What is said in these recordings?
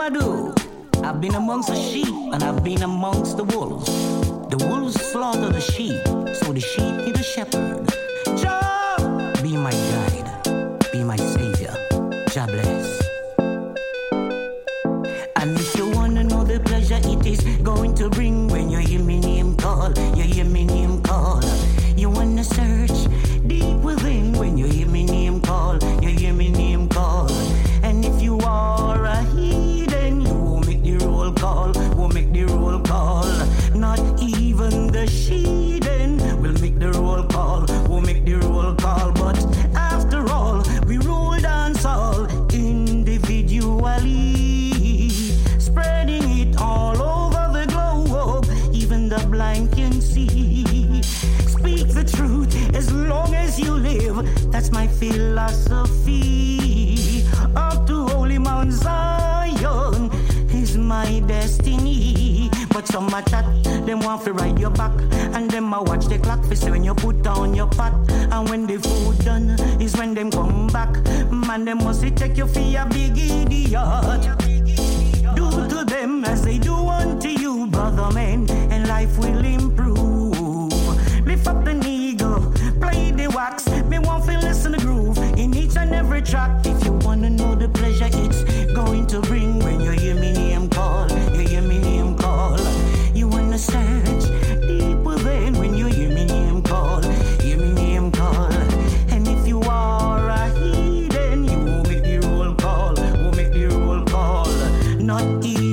Simon I've been amongst the sheep and I've been amongst the wolves. The wolves slaughter the sheep, so the sheep need a shepherd. Philosophy. Up to Holy Mount Zion is my destiny. But some a chat, them want to ride your back, and them a watch the clock for when you put down your pot, and when the food done is when them come back. Man, them must take you for a big idiot. Do to them as they do unto you, brother man, track. If you wanna know the pleasure it's going to bring when you hear me name call, you hear me name call. You wanna search deep within when you hear me name call, hear me name call. And if you are a heathen, you won't make the roll call, won't make the roll call. Not even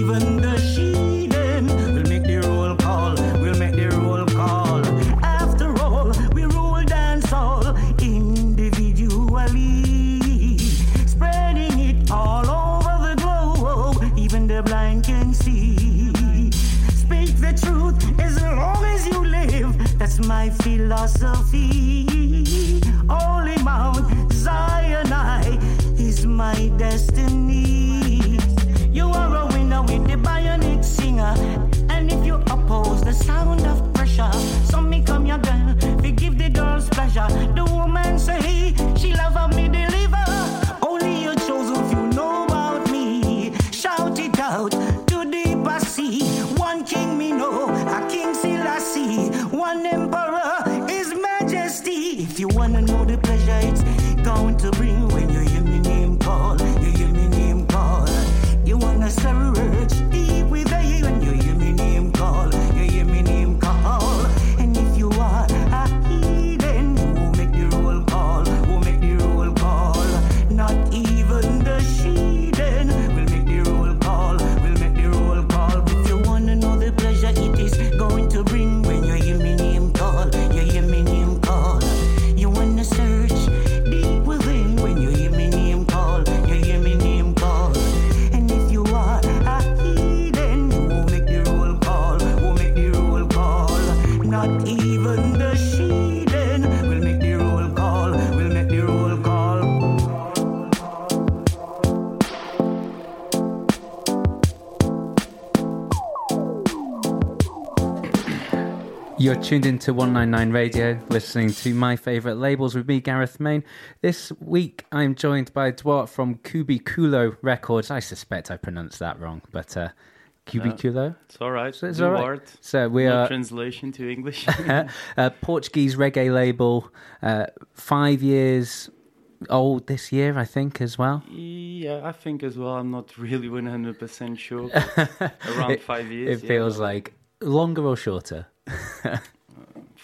philosophy. Tuned into 199 Radio, listening to my favourite labels with me, Gareth Main. This week, I'm joined by Duart from Cubiculo Records. I suspect I pronounced that wrong, but uh, Cubiculo? It's all right. So it's all right. art. So we no are translation to English. a Portuguese reggae label, uh, five years old this year, I think, as well. yeah, I think as well. I'm not really 100% sure. Around It- five years. It yeah. feels like longer or shorter.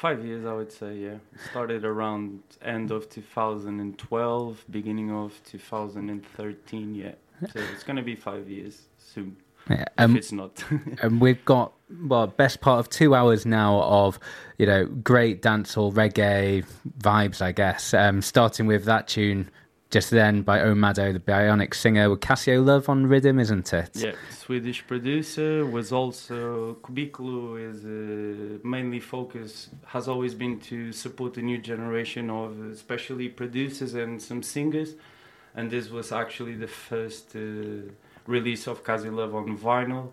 Five years, I would say, yeah. Started around end of 2012, beginning of 2013, yeah. So it's going to be five years soon. Yeah, if um, it's not. and we've got well best part of two hours now of you know great dancehall reggae vibes i guess um starting with that tune just then by omado the bionic singer with Casio Love on rhythm isn't it? Yeah, Swedish producer was also Cubiculo is uh, mainly focused has always been to support the new generation of especially producers and some singers, and this was actually the first uh, release of Casio Love on vinyl,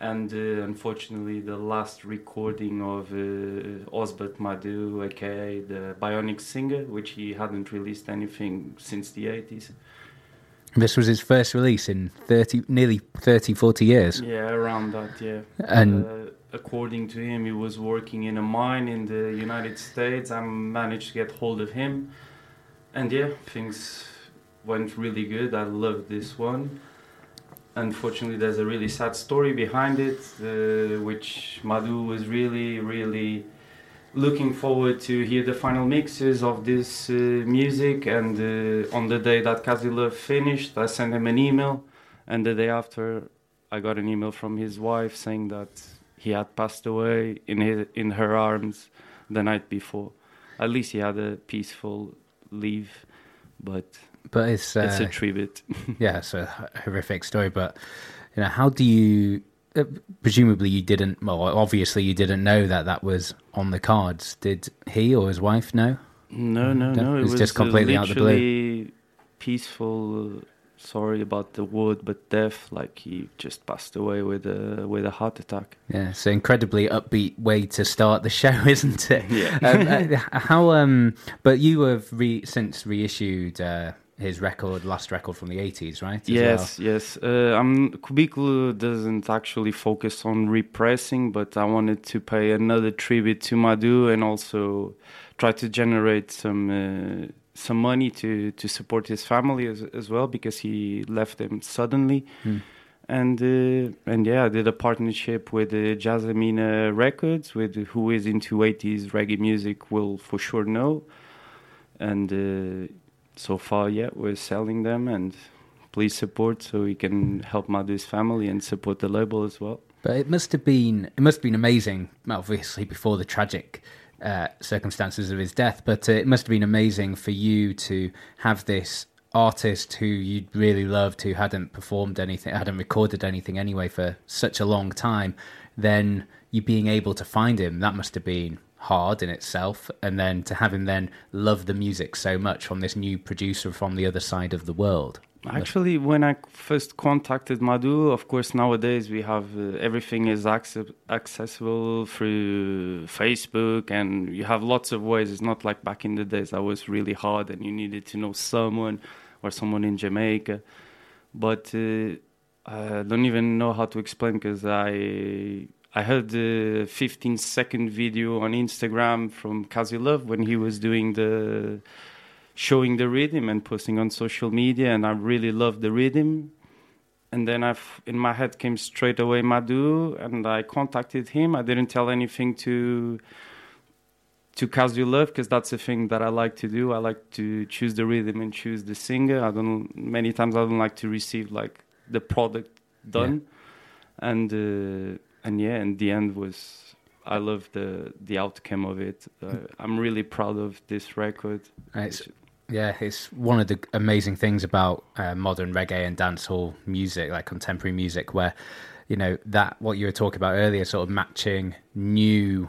and uh, unfortunately the last recording of uh, Osbert Madu, aka the Bionic Singer, which he hadn't released anything since the 80s. this was his first release in 30 nearly 30 40 years Yeah, around that, yeah. And- uh, according to him, he was working in a mine in the United States. I managed to get hold of him, and yeah, things went really good. I loved this one. Unfortunately, there's a really sad story behind it, uh, which Madhu was really, really looking forward to hear the final mixes of this uh, music. And uh, on the day that Casio Love finished, I sent him an email, and the day after, I got an email from his wife saying that he had passed away in his, in her arms the night before. At least he had a peaceful leave, but but it's uh, it's a tribute. yeah it's a horrific story but you know how do you uh, presumably you didn't well obviously you didn't know that that was on the cards did he or his wife know No, no, No, no. it It was was just completely uh, out of the blue. peaceful. Uh, sorry about the word, but death. Like he just passed away with a with a heart attack. Yeah, so incredibly upbeat way to start the show, isn't it? Yeah. um, uh, how um, but you have re- since reissued uh, his record, last record from the eighties, right? as Yes, yes. Uh, I'm Cubiculo doesn't actually focus on repressing, but I wanted to pay another tribute to Madhu and also try to generate some uh, some money to to support his family as as well because he left them suddenly. Hmm. And uh, and yeah, I did a partnership with uh, Jazzamina Records, with who is into 80s reggae music will for sure know. And uh, so far, yeah, we're selling them, and please support so we can help Madhu's family and support the label as well. But it must have been it must have been amazing. Obviously, before the tragic uh, circumstances of his death, but uh, it must have been amazing for you to have this artist who you really loved, who hadn't performed anything, hadn't recorded anything anyway for such a long time. Then you being able to find him, that must have been hard in itself, and then to have him then love the music so much from this new producer from the other side of the world. Actually, when I first contacted Madhu, of course, nowadays we have uh, everything is acce- accessible through Facebook, and you have lots of ways. It's not like back in the days that was really hard, and you needed to know someone or someone in Jamaica. But uh, I don't even know how to explain because I I heard the 15 second video on Instagram from Casio Love when he was doing the showing the rhythm and posting on social media, and I really loved the rhythm. And then I've in my head came straight away Madhu, and I contacted him. I didn't tell anything to to Casio Love because that's the thing that I like to do. I like to choose the rhythm and choose the singer. I don't many times I don't like to receive like the product done, and uh, and yeah, and the end was I love the the outcome of it. Uh, I'm really proud of this record. It's, yeah, it's one of the amazing things about uh, modern reggae and dancehall music, like contemporary music, where you know that what you were talking about earlier, sort of matching new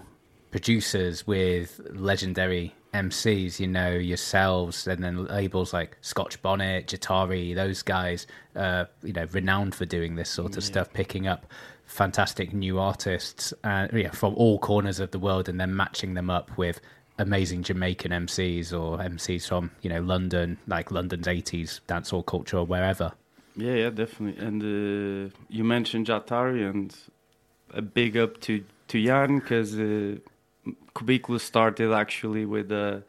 producers with legendary MCs. You know yourselves, and then labels like Scotch Bonnet, Jahtari, those guys, uh, you know, renowned for doing this sort of stuff, picking up fantastic new artists uh, yeah, from all corners of the world, and then matching them up with amazing Jamaican MCs or MCs from you know London, like London's '80s dancehall culture or wherever. Yeah, yeah, definitely. And uh, you mentioned Jahtari, and a big up to to Jan because uh, Cubiculo started actually with a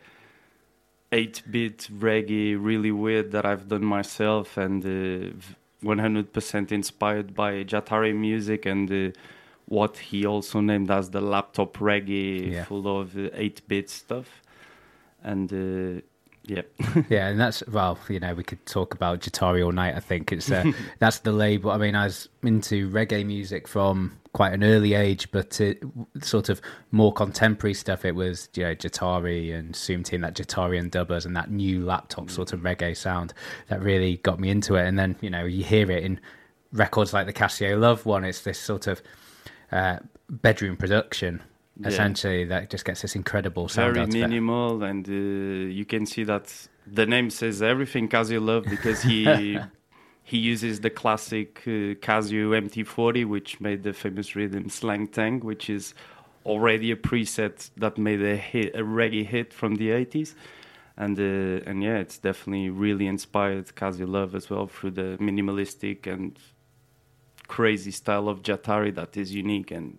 8-bit reggae, really weird that I've done myself, and uh, 100% inspired by Jahtari music and uh, what he also named as the laptop reggae, Yeah. full of 8-bit stuff. And uh, yeah, yeah, and that's well, you know, we could talk about Jahtari all night. I think it's uh, that's the label. I mean, I was into reggae music from quite an early age, but it, sort of more contemporary stuff. It was you know Jahtari and Soom T, that Jahtari and dubbers, and that new laptop sort of reggae sound that really got me into it. And then you know you hear it in records like the Casio Love one. It's this sort of uh, bedroom production. Yeah. Essentially, that just gets this incredible sound very out of it. minimal and uh, you can see that the name says everything Casio love because he he uses the classic uh, Casio MT40 which made the famous rhythm Sleng Teng which is already a preset that made a hit a reggae hit from the 80s and uh, and yeah it's definitely really inspired Casio love as well through the minimalistic and crazy style of Jahtari that is unique and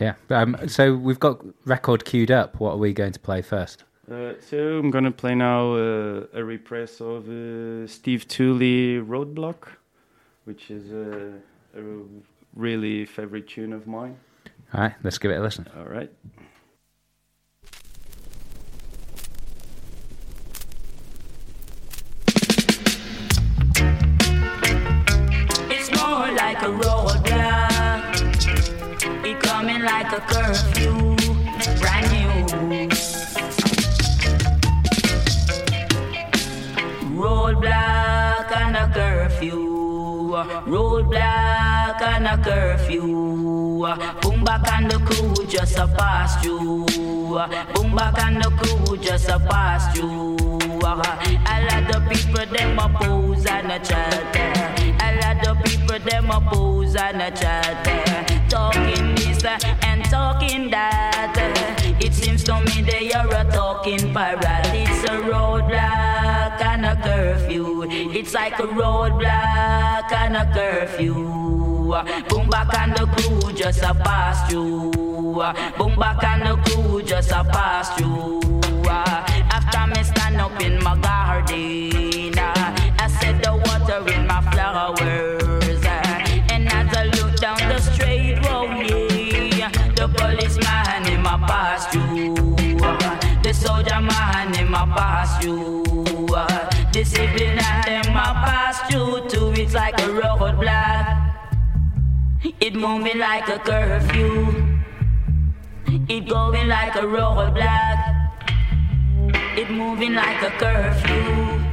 Yeah. Um, so we've got record queued up. What are we going to play first? Uh, so I'm gonna play now uh, a repress of uh, Steve Tooley Roadblock, which is uh, a really favorite tune of mine. All right, let's give it a listen. All right. It's more like a roadblock. It coming like a curfew, brand new. Roadblock and a curfew. Roadblock and a curfew. Boom back and the crew just a pass through. Boom back and the crew just a pass through. A lot of people them oppose and a chatter. A lot of people them oppose and a chatter. Talking this uh, and talking that. It seems to me they are a talking parrot. It's a roadblock and a curfew. It's like a roadblock and a curfew. Boom back and the crew just a pass through. Boom back and the crew just a pass through. After me stand up in my garden, I said the water in my flowers. Pass through. The civilian in my pass through too. It's like a roadblock. It moving like a curfew. It going like a roadblock. It moving like a curfew.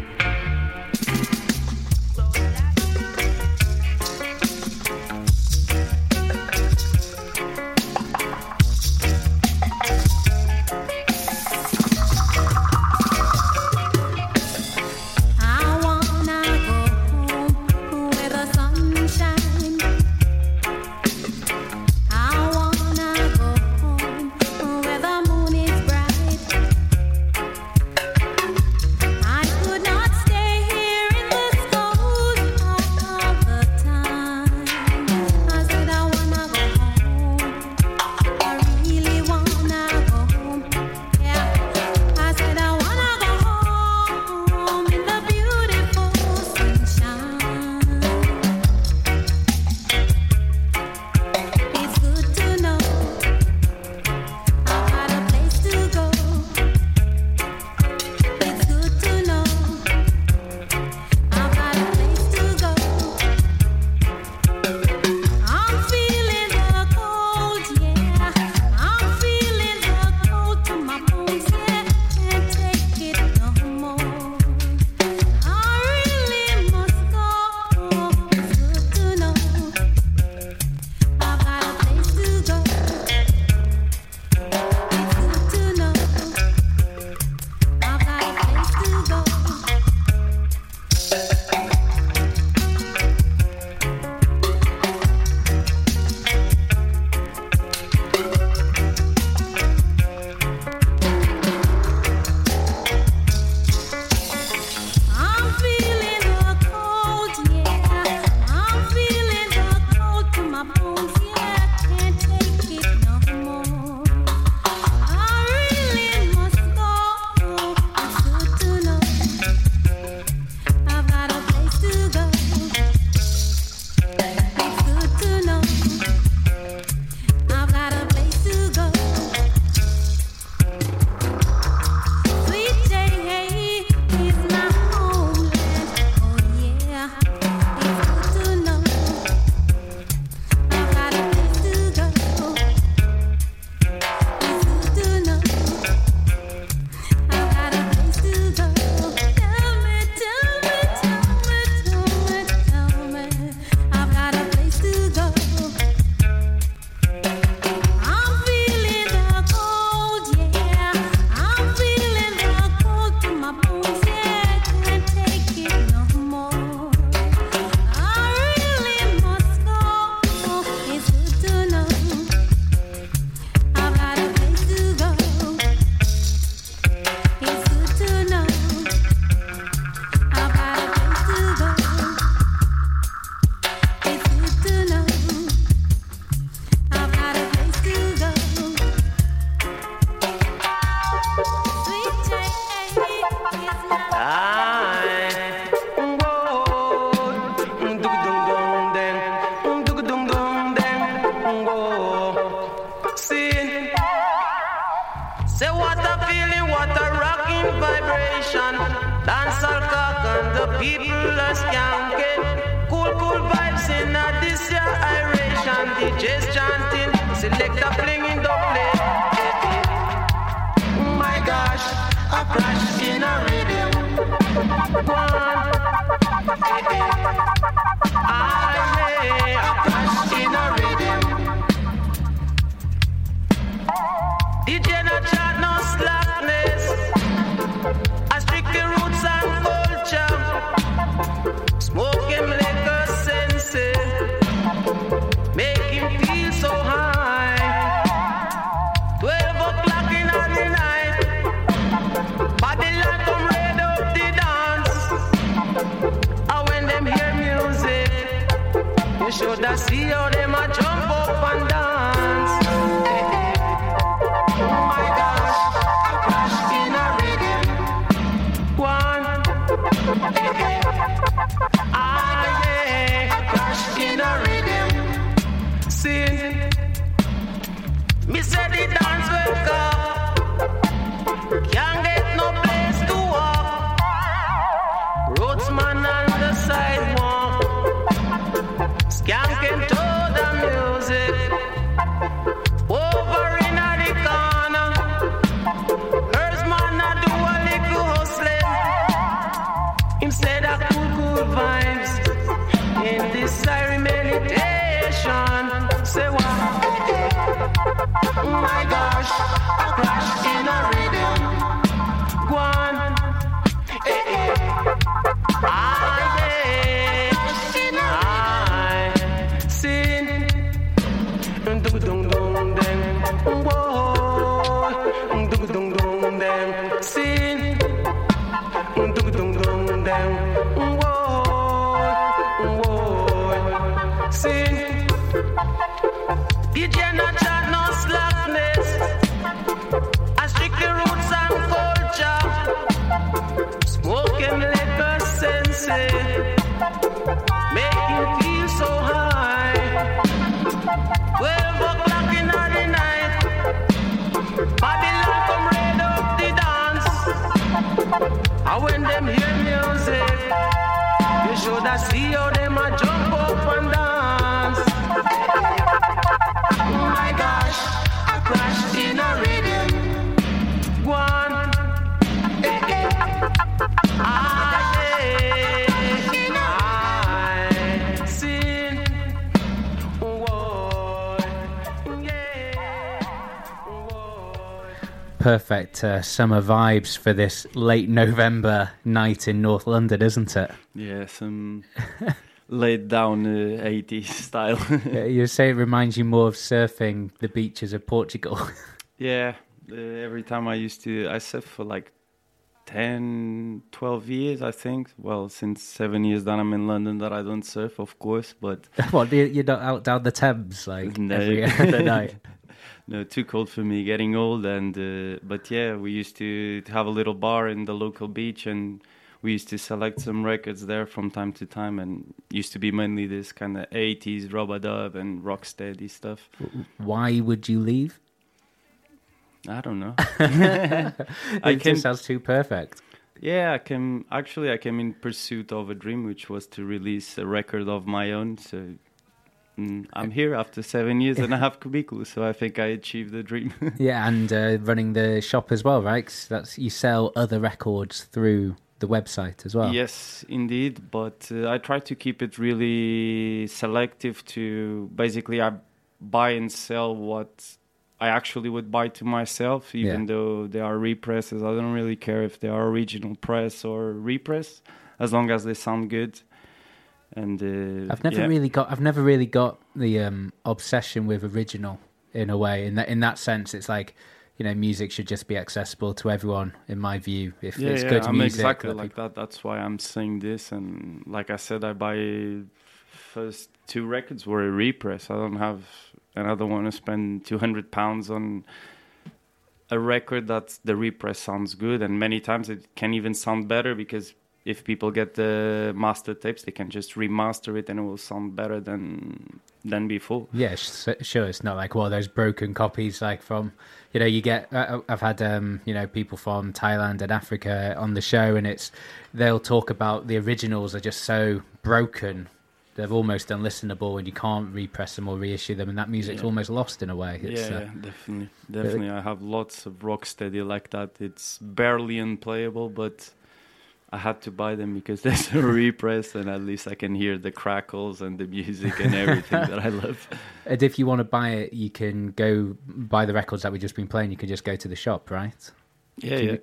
Perfect uh, summer vibes for this late November night in North London, isn't it? Yeah, some laid down uh, 80s style. Yeah, You say it reminds you more of surfing the beaches of Portugal. yeah, uh, every time I used to, I surfed for like 10, 12 years, I think. Well, since seven years that I'm in London that I don't surf, of course, but what, you- you're not out down the Thames like No. every other night? No, too cold for me, getting old. And uh, but yeah, we used to, have a little bar in the local beach, and we used to select some records there from time to time, and used to be mainly this kind of 80s rub-a-dub and rocksteady stuff. Why would you leave? I don't know. it came, sounds too perfect. yeah, I came. Actually, I came in pursuit of a dream, which was to release a record of my own. So. Mm, I'm here after seven years and a half Kubiku, so I think I achieved the dream. Yeah, and uh, running the shop as well, right? 'Cause that's you sell other records through the website as well. Yes, indeed. But uh, I try to keep it really selective to basically I buy and sell what I actually would buy to myself, even Yeah. though they are represses. I don't really care if they are original press or repress, as long as they sound good. And uh, I've never yeah. really got. I've never really got the um, obsession with original in a way. In that in that sense, it's like you know, music should just be accessible to everyone. In my view, if yeah, it's yeah, good I'm music, exactly that like people- that. That's why I'm saying this. And like I said, I buy first two records were a repress. I don't have, and I don't want to spend 200 pounds on a record that the repress sounds good. And many times it can even sound better because if people get the master tapes, they can just remaster it and it will sound better than than before. Yeah, sh- sure. It's not like well, those broken copies like from you know you get. Uh, I've had um, you know people from Thailand and Africa on the show, and it's they'll talk about the originals are just so broken. They're almost unlistenable, and you can't repress them or reissue them, and that music's Yeah. almost lost in a way. Yeah, It's, uh, yeah, definitely, definitely. I have lots of Rocksteady like that. It's barely unplayable, but I had to buy them because there's a repress, and at least I can hear the crackles and the music and everything that I love. And if you want to buy it, you can go buy the records that we've just been playing. You can just go to the shop, right? Yeah, Can yeah. you-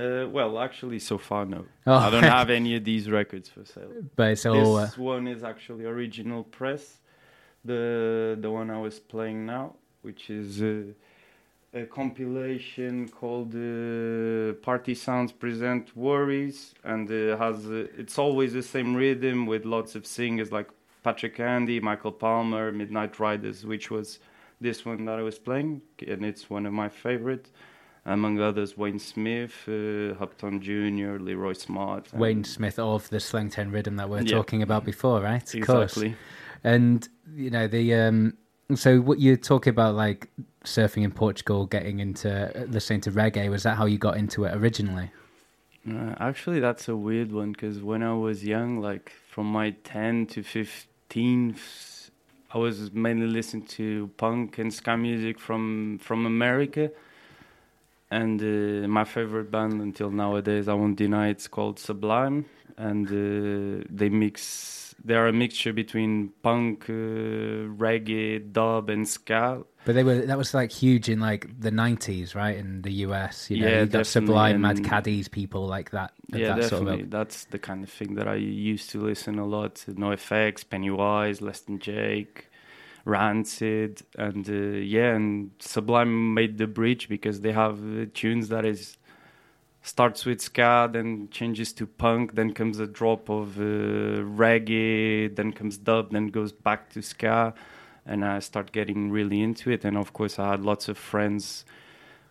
Uh, well, actually, so far, no. Oh. I don't have any of these records for sale. But all. Uh, This one is actually original press. The the one I was playing now, which is uh, a compilation called uh, Party Sounds Present Worries, and uh, has uh, it's always the same rhythm with lots of singers like Patrick Andy, Michael Palmer, Midnight Riders, which was this one that I was playing, and it's one of my favorite. Among others, Wayne Smith, uh, Hupton Jr., Leroy Smart. Wayne Smith of the Sleng Teng Rhythm that we are Yeah. talking about before, right? Of course. Exactly. And you know the um so what you're talking about like surfing in Portugal, getting into listening to reggae, was that how you got into it originally? Uh, actually, that's a weird one because when I was young, like from my 10 to 15, I was mainly listening to punk and ska music from from America. And uh, my favorite band until nowadays, I won't deny, it's called Sublime, and uh, they mix. They are a mixture between punk, uh, reggae, dub, and ska. But they were that was like huge in like the nineties, right? In the US, you know, Yeah, you got Sublime, Mad Caddies, people like that. Yeah, that sort definitely. of That's the kind of thing that I used to listen a lot to NoFX, Pennywise, Less Than Jake, Rancid, and uh, yeah, and Sublime made the bridge because they have uh, tunes that is starts with ska, then changes to punk, then comes a drop of uh, reggae, then comes dub, then goes back to ska, and I start getting really into it. And of course, I had lots of friends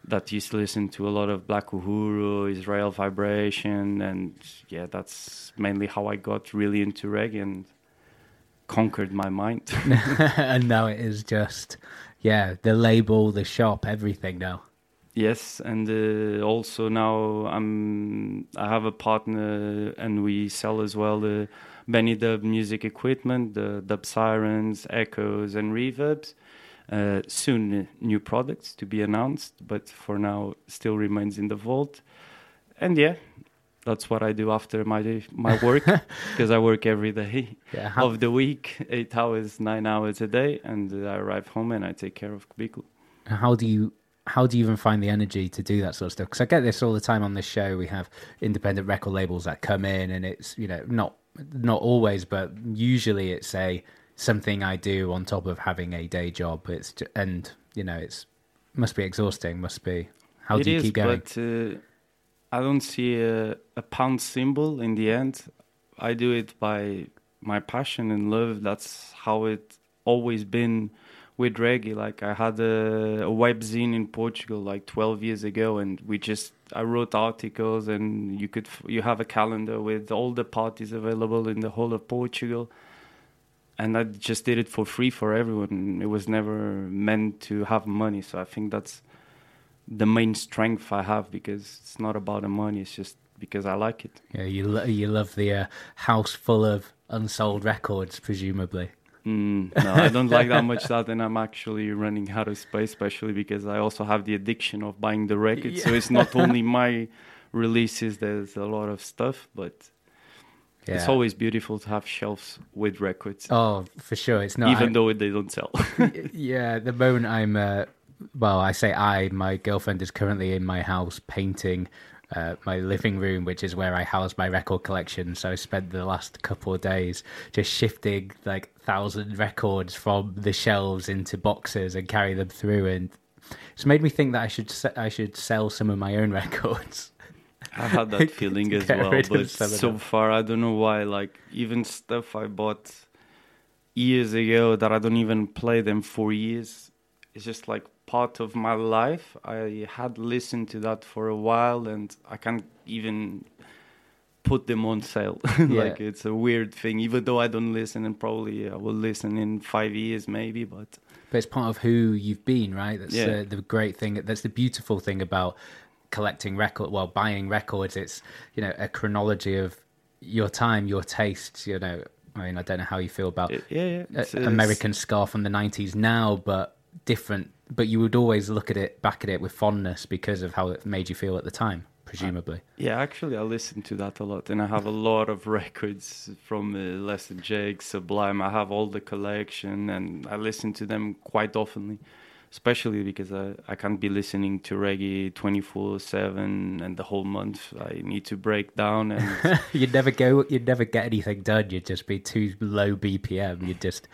that used to listen to a lot of Black Uhuru, Israel Vibration, and yeah, that's mainly how I got really into reggae and conquered my mind. and now it is just yeah, the label, the shop, everything now. Yes, and uh, also now I'm I have a partner and we sell as well the Benidub music equipment, the Dub Sirens, Echoes, and Reverbs. Uh, soon uh, new products to be announced, but for now still remains in the vault. And yeah, that's what I do after my day, my work because I work every day Yeah, how- of the week, eight hours, nine hours a day, and uh, I arrive home and I take care of Cubiculo. how do you how do you even find the energy to do that sort of stuff because i get this all the time on this show we have independent record labels that come in and it's you know not not always but usually it's a something i do on top of having a day job it's and you know it's must be exhausting must be how It do you is, keep going But uh, I don't see a, a pound symbol in the end. I do it by my passion and love. That's how it always been with reggae. Like I had a, a webzine in Portugal like 12 years ago, and we just I wrote articles, and you could you have a calendar with all the parties available in the whole of Portugal. And I just did it for free for everyone. It was never meant to have money. So I think that's the main strength I have because it's not about the money. It's just because I like it. yeah you lo- you love the uh, house full of unsold records presumably Mm, no, I don't like that much that, and I'm actually running out of space, especially because I also have the addiction of buying the records. So it's not only my releases. There's a lot of stuff, but it's always beautiful to have shelves with records, oh for sure it's not even I- though they don't sell. yeah, the moment I'm, uh, well, I say I, my girlfriend is currently in my house painting uh, my living room, which is where I house my record collection. So I spent the last couple of days just shifting like thousand records from the shelves into boxes and carry them through, and it's made me think that I should se- I should sell some of my own records. I had that feeling as well, but so far I don't know why. Like even stuff I bought years ago that I don't even play them for years. It's just like part of my life. I had listened to that for a while, and I can't even put them on sale. like it's a weird thing. Even though I don't listen, and probably I will listen in five years, maybe. But But it's part of who you've been, right? That's Yeah. uh, the great thing. That's the beautiful thing about collecting record, well, buying records. It's you know a chronology of your time, your tastes. You know, I mean, I don't know how you feel about yeah, yeah, it's- it's- American ska from the '90s now, but different. But you would always look at it, back at it with fondness because of how it made you feel at the time, presumably. Yeah, actually, I listen to that a lot, and I have a lot of records from uh, Less Than Jake, Sublime. I have all the collection, and I listen to them quite oftenly, especially because I, I can't be listening to reggae 24 7 and the whole month. I need to break down, and you'd never go. You'd never get anything done. You'd just be too low BPM. You'd just,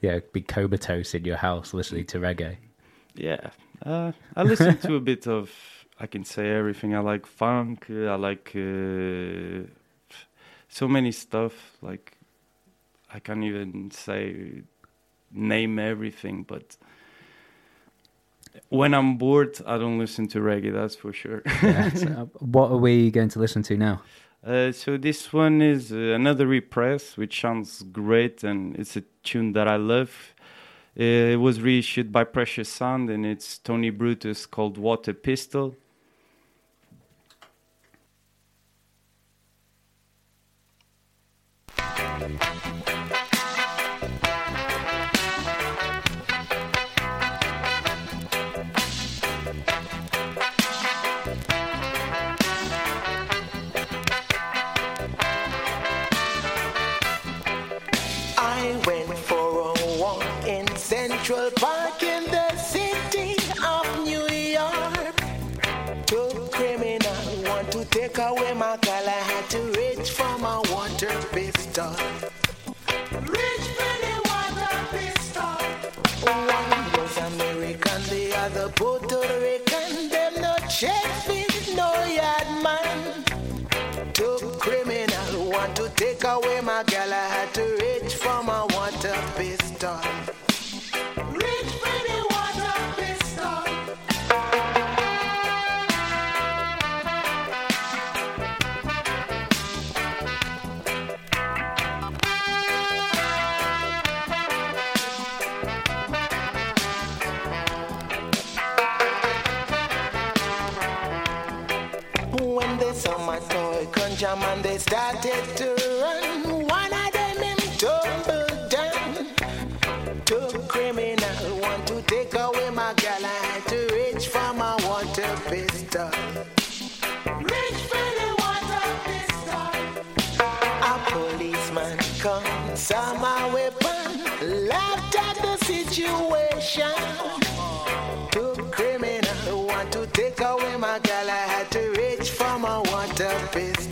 you know, be comatose in your house listening to reggae. yeah, uh, I listen to a bit of, I can say everything. I like funk, I like uh, so many stuff. Like, I can't even say, name everything, but when I'm bored, I don't listen to reggae, that's for sure. Yeah, so, uh, what are we going to listen to now? Uh, so this one is uh, another repress, which sounds great, and it's a tune that I love. Uh, it was reissued by Precious Sound, and it's Tony Brutus called Water Pistol. Pistol. Reach for the water pistol. One was American, the other Puerto Rican. Them no checkfish, no yard man. Two criminal want to take away my girl. Conjure man, they started to run. One of them him tumbled down. Two criminal want to take away my girl. I had to reach for my water pistol. Reach for the water pistol. A policeman come, saw my weapon, laughed at the situation. Two criminal want to take away my girl. I had to reach for my water pistol.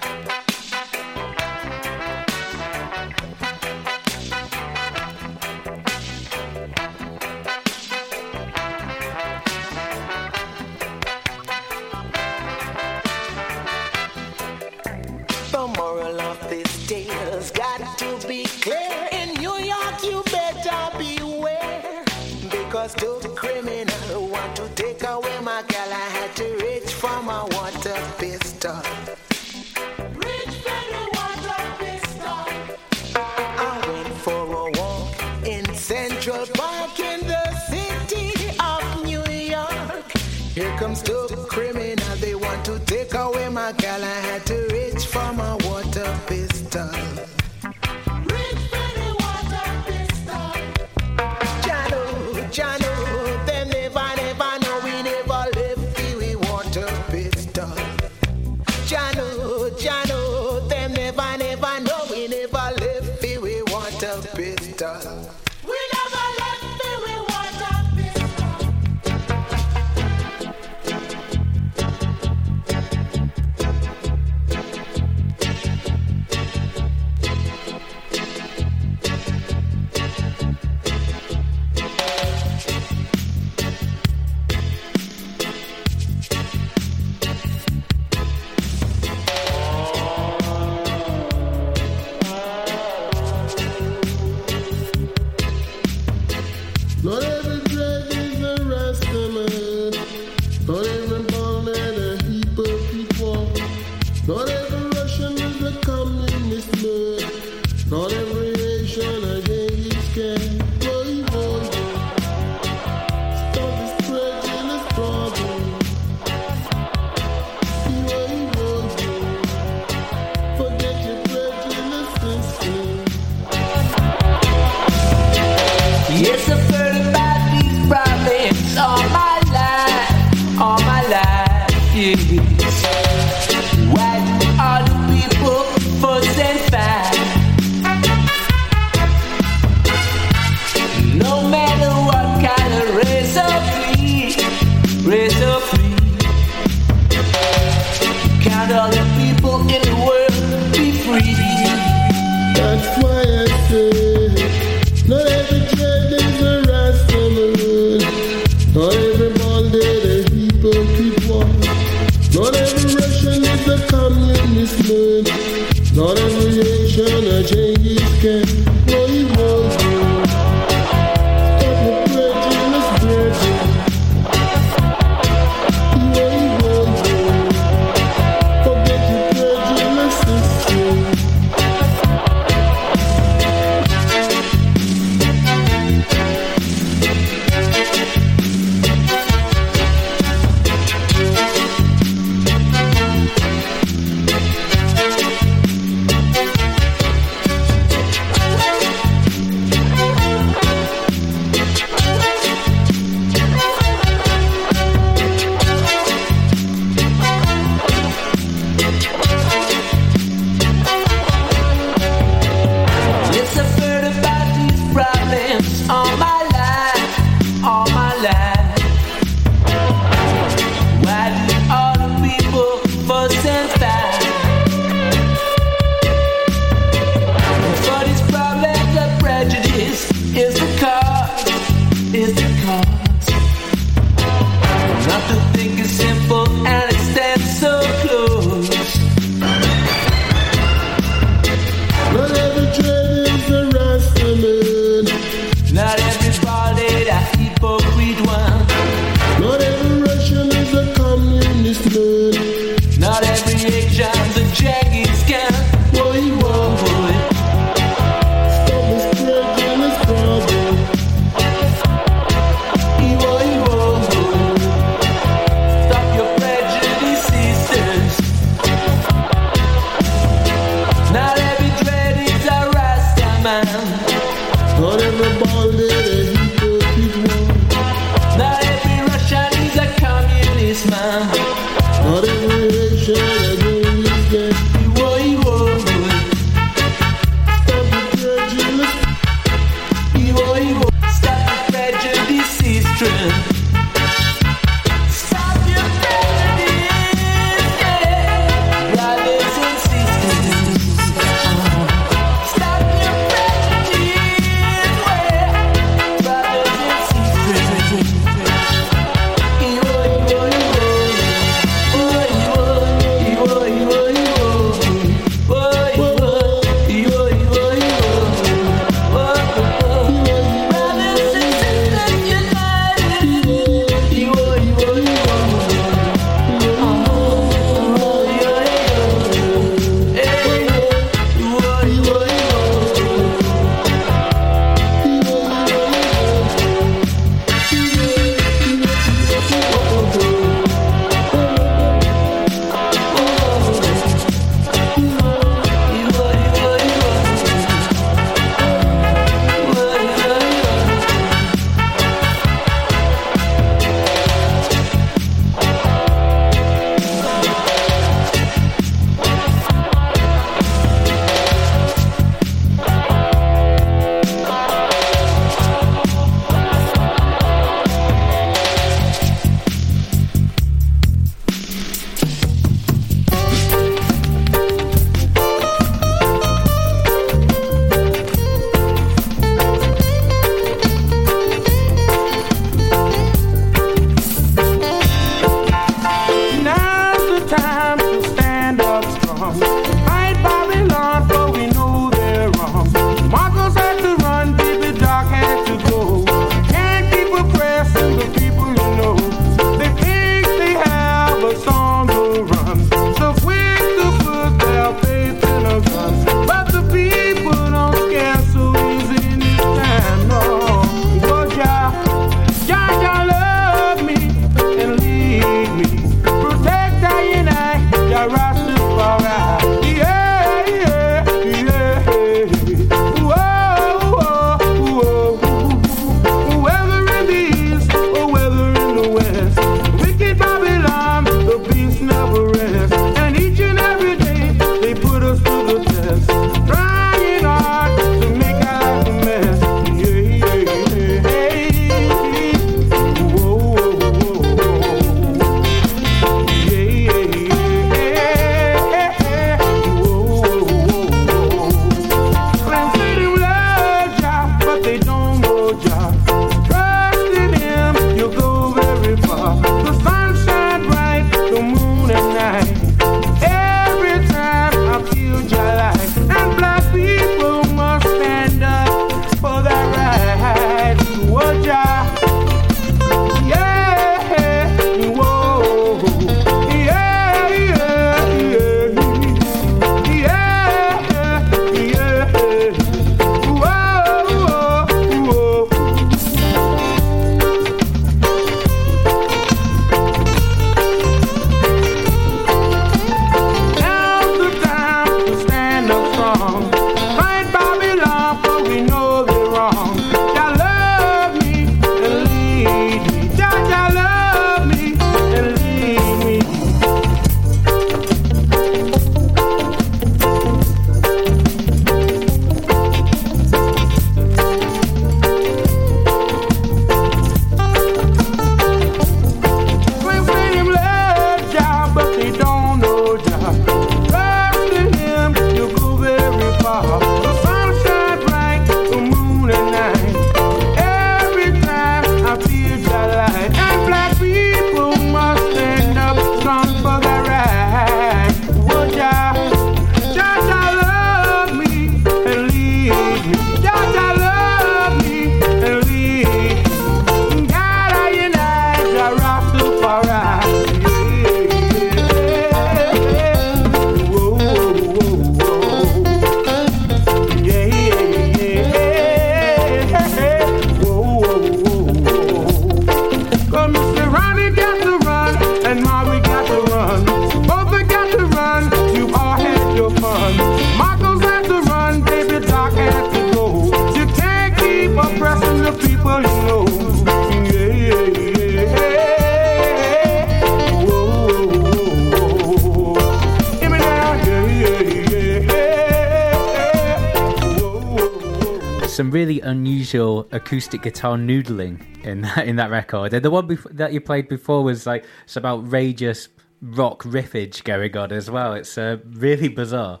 Acoustic guitar noodling in that, in that record. And the one that you played before was like some outrageous rock riffage going on as well. It's uh, really bizarre.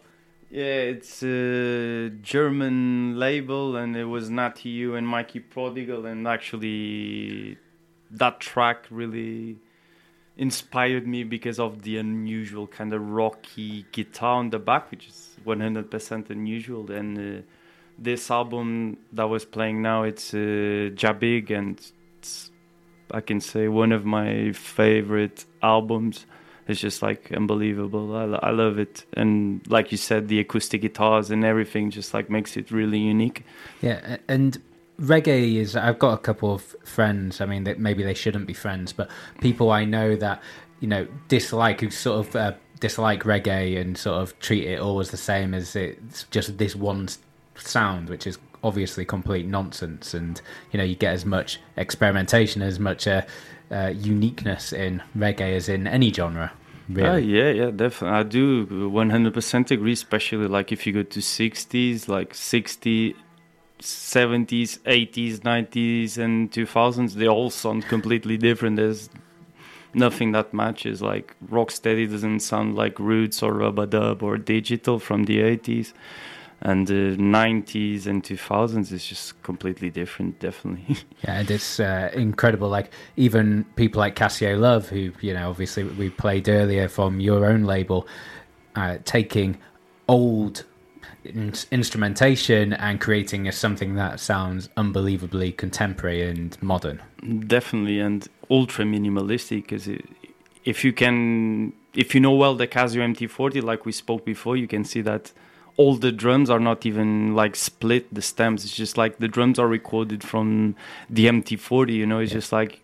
Yeah, it's a German label, and it was Natty U and Mikey Prodigal, and actually, that track really inspired me because of the unusual kind of rocky guitar on the back, which is 100% unusual. And uh, this album that was playing now, it's uh, Jabig, and I can say one of my favorite albums. It's just like unbelievable. I, I love it, and like you said, the acoustic guitars and everything just like makes it really unique. Yeah, and reggae is. I've got a couple of friends. I mean, maybe they shouldn't be friends, but people I know that you know dislike who sort of uh, dislike reggae and sort of treat it always the same as it's just this one sound, which is obviously complete nonsense. And you know, you get as much experimentation, as much uh, uh, uniqueness in reggae as in any genre. Really. Oh, yeah, yeah, definitely. I do 100% agree, especially like if you go to 60s, like 60, 70s, 80s, 90s, and 2000s, they all sound completely different. There's nothing that matches. Like Rocksteady doesn't sound like Roots or Rubadub or Digital from the 80s. And the 90s and 2000s is just completely different, definitely. Yeah, and it's uh, incredible. Like even people like Casio Love, who you know, obviously we played earlier from your own label, uh, taking old in- instrumentation and creating a, something that sounds unbelievably contemporary and modern. Definitely, and ultra minimalistic. Because if you can, if you know well the Casio MT40, like we spoke before, you can see that all the drums are not even like split the stems. It's just like the drums are recorded from the MT40. You know, it's just like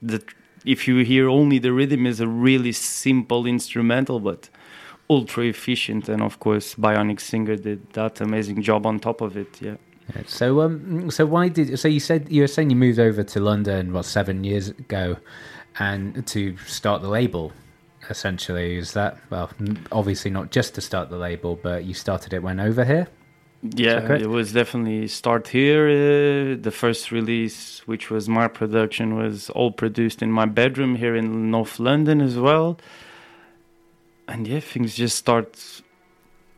the if you hear only the rhythm is a really simple instrumental, but ultra efficient. And of course, Bionic Singer did that amazing job on top of it. Yeah. Yeah, So, um, so why did so you said you were saying you moved over to London what seven years ago, and to start the label, essentially is that well, obviously not just to start the label, but you started it when over here. Yeah, it was definitely start here. Uh, the first release, which was my production, was all produced in my bedroom here in North London as well. And yeah, things just start.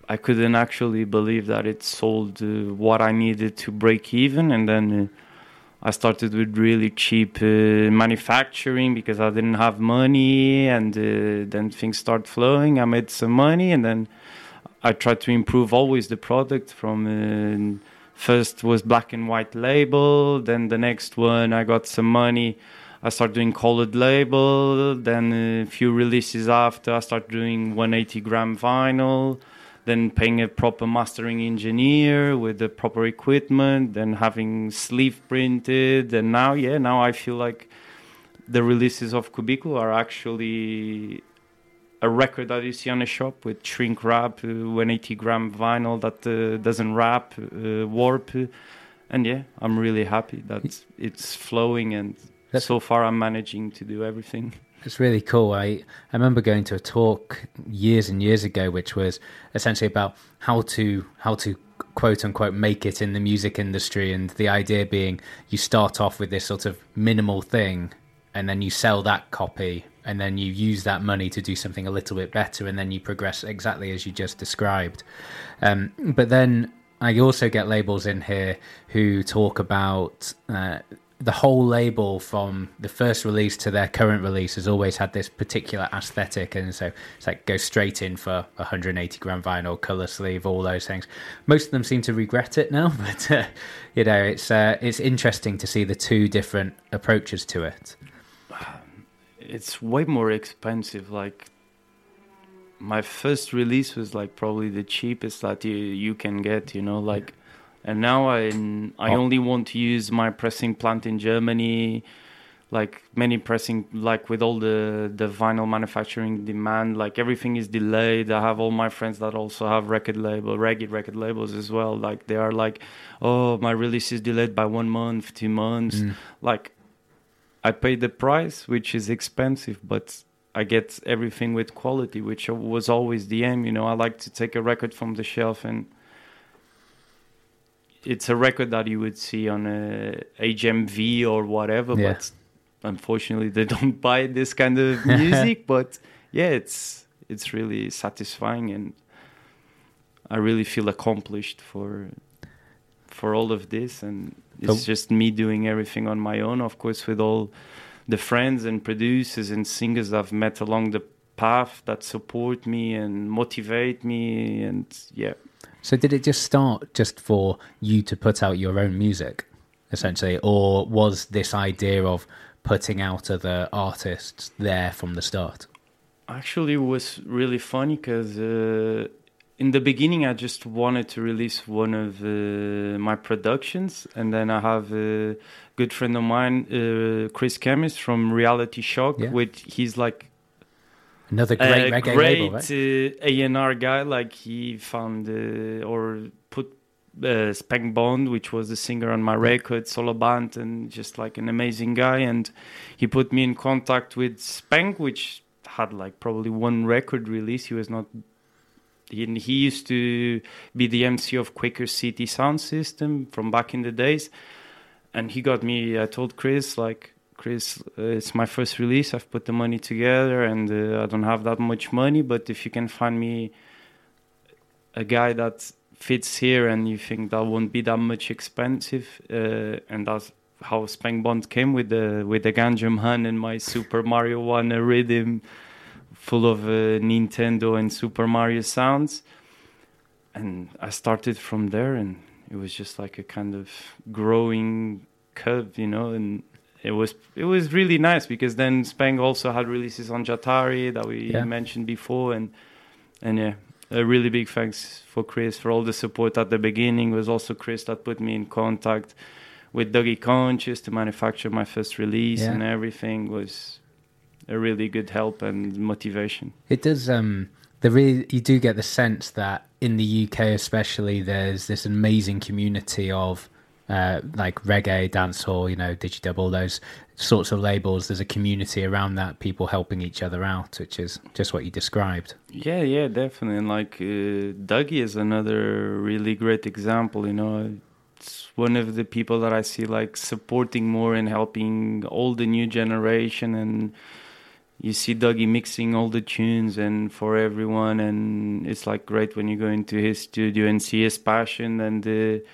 I couldn't actually believe that it sold uh, what I needed to break even, and then uh, I started with really cheap uh, manufacturing because I didn't have money, and uh, then things start flowing. I made some money, and then I tried to improve always the product from uh, first was black and white label, then the next one I got some money. I started doing colored label, then a few releases after I started doing 180 gram vinyl, then paying a proper mastering engineer with the proper equipment, then having sleeve printed, and now yeah, now I feel like the releases of Cubiculo are actually a record that you see on a shop with shrink wrap, uh, 180 gram vinyl that uh, doesn't wrap, uh, warp, and yeah, I'm really happy that it's flowing, and so far I'm managing to do everything. It's really cool. I, I remember going to a talk years and years ago, which was essentially about how to how to quote unquote make it in the music industry, and the idea being you start off with this sort of minimal thing, and then you sell that copy, and then you use that money to do something a little bit better, and then you progress exactly as you just described. Um, but then I also get labels in here who talk about uh, the whole label from the first release to their current release has always had this particular aesthetic, and so it's like go straight in for 180 gram vinyl, color sleeve, all those things. Most of them seem to regret it now, but uh, you know it's uh, it's interesting to see the two different approaches to it. it's way more expensive like my first release was like probably the cheapest that you, you can get you know like and now i i Oh. only want to use my pressing plant in germany like many pressing like with all the the vinyl manufacturing demand like everything is delayed i have all my friends that also have record label reggae record labels as well like they are like oh my release is delayed by one month two months Mm. like I pay the price, which is expensive, but I get everything with quality, which was always the aim. You know, I like to take a record from the shelf and it's a record that you would see on uh, a HMV or whatever, Yeah. but unfortunately they don't buy this kind of music. but yeah, it's it's really satisfying and I really feel accomplished for for all of this and it's But- just me doing everything on my own of course with all the friends and producers and singers I've met along the path that support me and motivate me and yeah So did it just start just for you to put out your own music, essentially, or was this idea of putting out other artists there from the start? Actually, it was really funny because uh, in the beginning, I just wanted to release one of uh, my productions, and then I have a good friend of mine, uh, Chris Chemist from Reality Shock, Yeah. with he's like Another great a reggae great label, right? uh, A&R guy. Like he found uh, or put uh, Spank Bond, which was the singer on my record, solo band, and just like an amazing guy. And he put me in contact with Spank, which had like probably one record release. He was not. He, he used to be the MC of Quaker City Sound System from back in the days, and he got me. I told Chris like. Chris, uh, it's my first release. I've put the money together, and uh, I don't have that much money. But if you can find me a guy that fits here, and you think that won't be that much expensive, uh, and that's how Spank Bond came with the with the Ganjam Han and my Super Mario One rhythm, full of uh, Nintendo and Super Mario sounds. And I started from there, and it was just like a kind of growing curve, you know, and it was it was really nice because then Spang also had releases on Jahtari that we Yeah. mentioned before, and and yeah, a really big thanks for Chris for all the support at the beginning. It was also Chris that put me in contact with Dougie Conscious to manufacture my first release, Yeah. and everything was a really good help and motivation. It does. Um, the really you do get the sense that in the UK, especially, there's this amazing community of uh, like reggae, dancehall, you know, digidub, all those sorts of labels. There's a community around that, people helping each other out, which is just what you described. Yeah, yeah, definitely. And like uh, Dougie is another really great example. You know, it's one of the people that I see like supporting more and helping all the new generation. And you see Dougie mixing all the tunes and for everyone. And it's like great when you go into his studio and see his passion. And uh,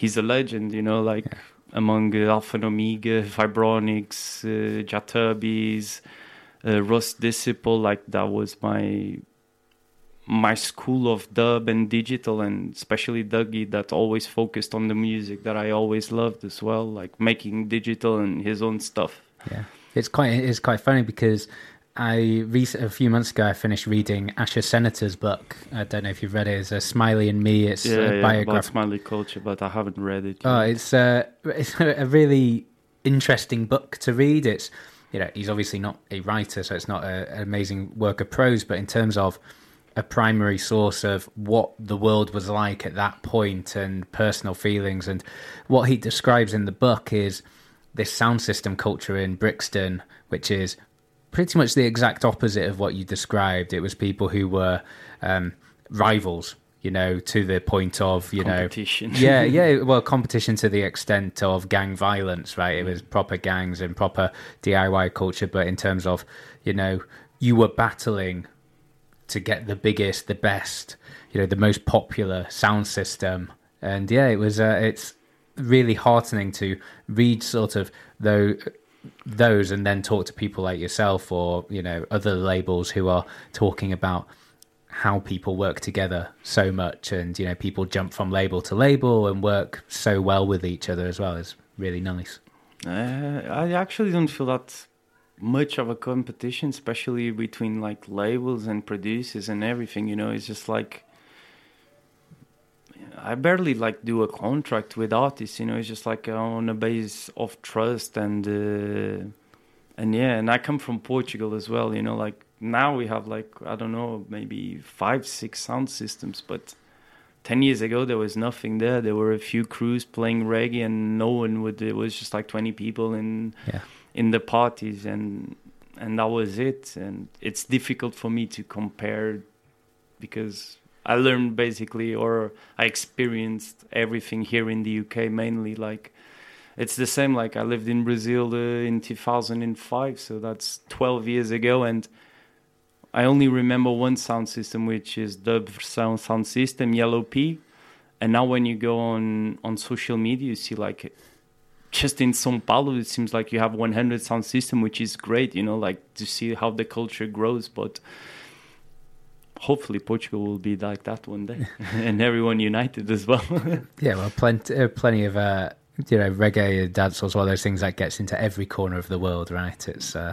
he's a legend. You know, like among uh, Alpha and Omega, Vibronics, uh, Jah Tubbys. Uh, Russ Disciple, like that was my my school of dub and digital and especially Dougie that always focused on the music that I always loved as well, like making digital and his own stuff. Yeah, it's quite it's quite funny because I a few months ago I finished reading Asher Senator's book. I don't know if you've read it. It's a Smiley and Me. It's yeah, a yeah, about. Smiley culture, but I haven't read it. Oh, it's uh, it's a really interesting book to read. It's you know, he's obviously not a writer, so it's not a, an amazing work of prose. But in terms of a primary source of what the world was like at that point and personal feelings, and what he describes in the book is this sound system culture in Brixton, which is pretty much the exact opposite of what you described. It was people who were um, rivals, you know, to the point of you Competition. know, yeah, yeah. Well, competition to the extent of gang violence, right? It was proper gangs and proper DIY culture, but in terms of you know, you were battling to get the biggest, the best, you know, the most popular sound system, and yeah, it was. Uh, it's really heartening to read sort of though those and then talk to people like yourself or you know other labels who are talking about how people work together so much and you know people jump from label to label and work so well with each other as well is really nice Uh, I actually don't feel that much of a competition, especially between like labels and producers and everything. You know, it's just like I barely like do a contract with artists. You know, it's just like on a base of trust and uh, and yeah. And I come from Portugal as well. You know, like now we have like I don't know maybe five six sound systems, but. 10 years ago there was nothing there there were a few crews playing reggae and no one would it was just like 20 people in Yeah. in the parties and and that was it and it's difficult for me to compare because I learned basically or I experienced everything here in the UK mainly like it's the same like I lived in Brazil uh, in 2005 so that's 12 years ago and I only remember one sound system, which is the sound sound system, Yellow P. And now when you go on on social media, you see like just in São Paulo, it seems like you have 100 sound system, which is great. You know, like to see how the culture grows. But hopefully, Portugal will be like that one day, and everyone united as well. yeah well plenty uh, plenty of uh you know reggae and one of those things that gets into every corner of the world right it's uh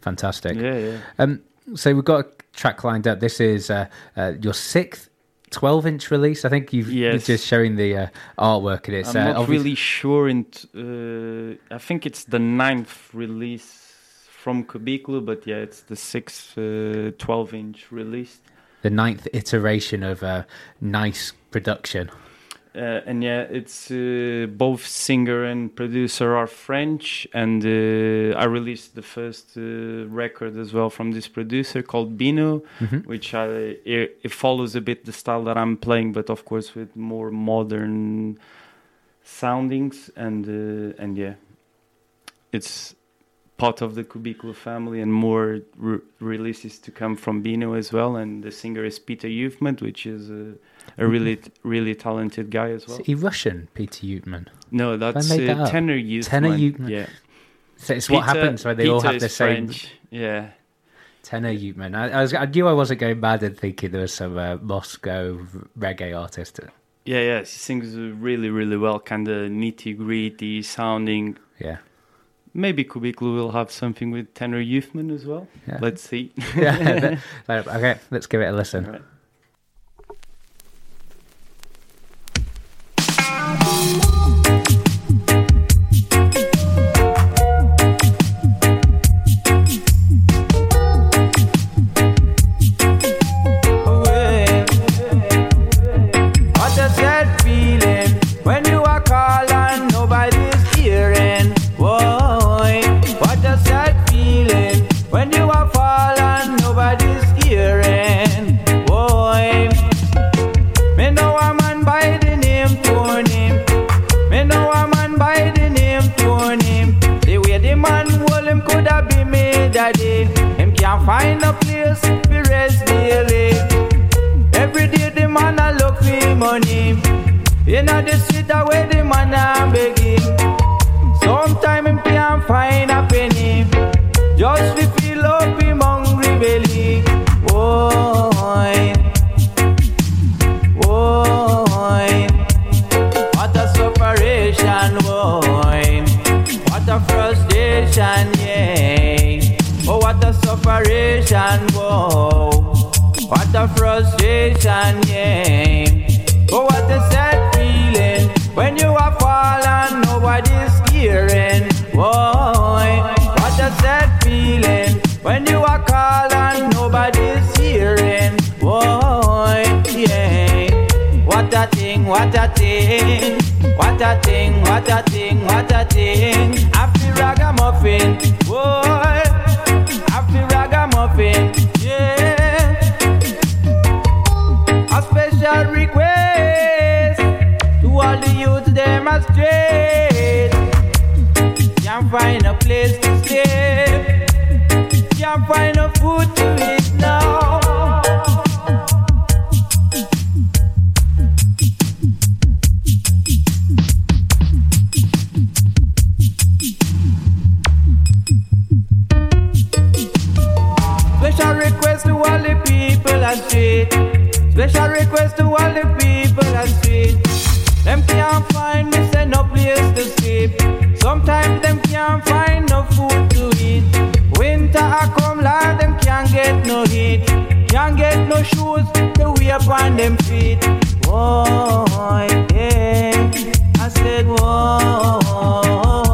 fantastic yeah, yeah. Um, so we've got a track lined up. This is uh, uh, your sixth 12 inch release. I think you've Yes. just showing the uh, artwork and it's I'm uh, not obvious- really sure. In t- uh, I think it's the ninth release from Cubiculo, but yeah, it's the sixth uh, 12 inch release. the ninth iteration of a nice production. Uh, and yeah, it's uh, both singer and producer are French, and uh, I released the first uh, record as well from this producer called Bino, Mhm. which I, it, it follows a bit the style that I'm playing, but of course with more modern soundings, and uh, and yeah, it's part of the Cubiculo family, and more re- releases to come from Bino as well. And the singer is Peter Youthman, which is a, a really really talented guy as well. Is he Russian, Peter Utman? No, that's uh, that? Tenor Youthman. Tenor Youthman. Yeah. So it's what happens when they all Peter have the same French. Yeah. tenor Utman. I, I was I knew I wasn't going mad and thinking there was some uh, Moscow reggae artist. Yeah, yeah, he sings really, really well, kind of nitty gritty sounding. Yeah. Maybe Cubiculo will have something with Tenor Youthman as well. Yeah. Let's see. yeah. okay, let's give it a listen. Find a place to rest daily. Every day the man a look for money. Inna the street a where the man a begging. Sometime him can't find separation, whoa. What a frustration, yeah. Oh, what a sad feeling when you are falling, nobody's hearing, whoa. What a sad feeling when you are calling, nobody's hearing, whoa. Yeah. What a thing, what a thing. What a thing, what a thing, what a thing. Happy ragamuffin, whoa ragamuffin, yeah. A special request to all the youth demonstrate. Can't find a place to stay, can't find no food to eat street. Special request to all the people on street. Them can't find me, say no place to sleep. Sometimes them can't find no food to eat. Winter a come, Lord, them can't get no heat. Can't get no shoes to wear upon them feet. Whoa, yeah. I said. Whoa,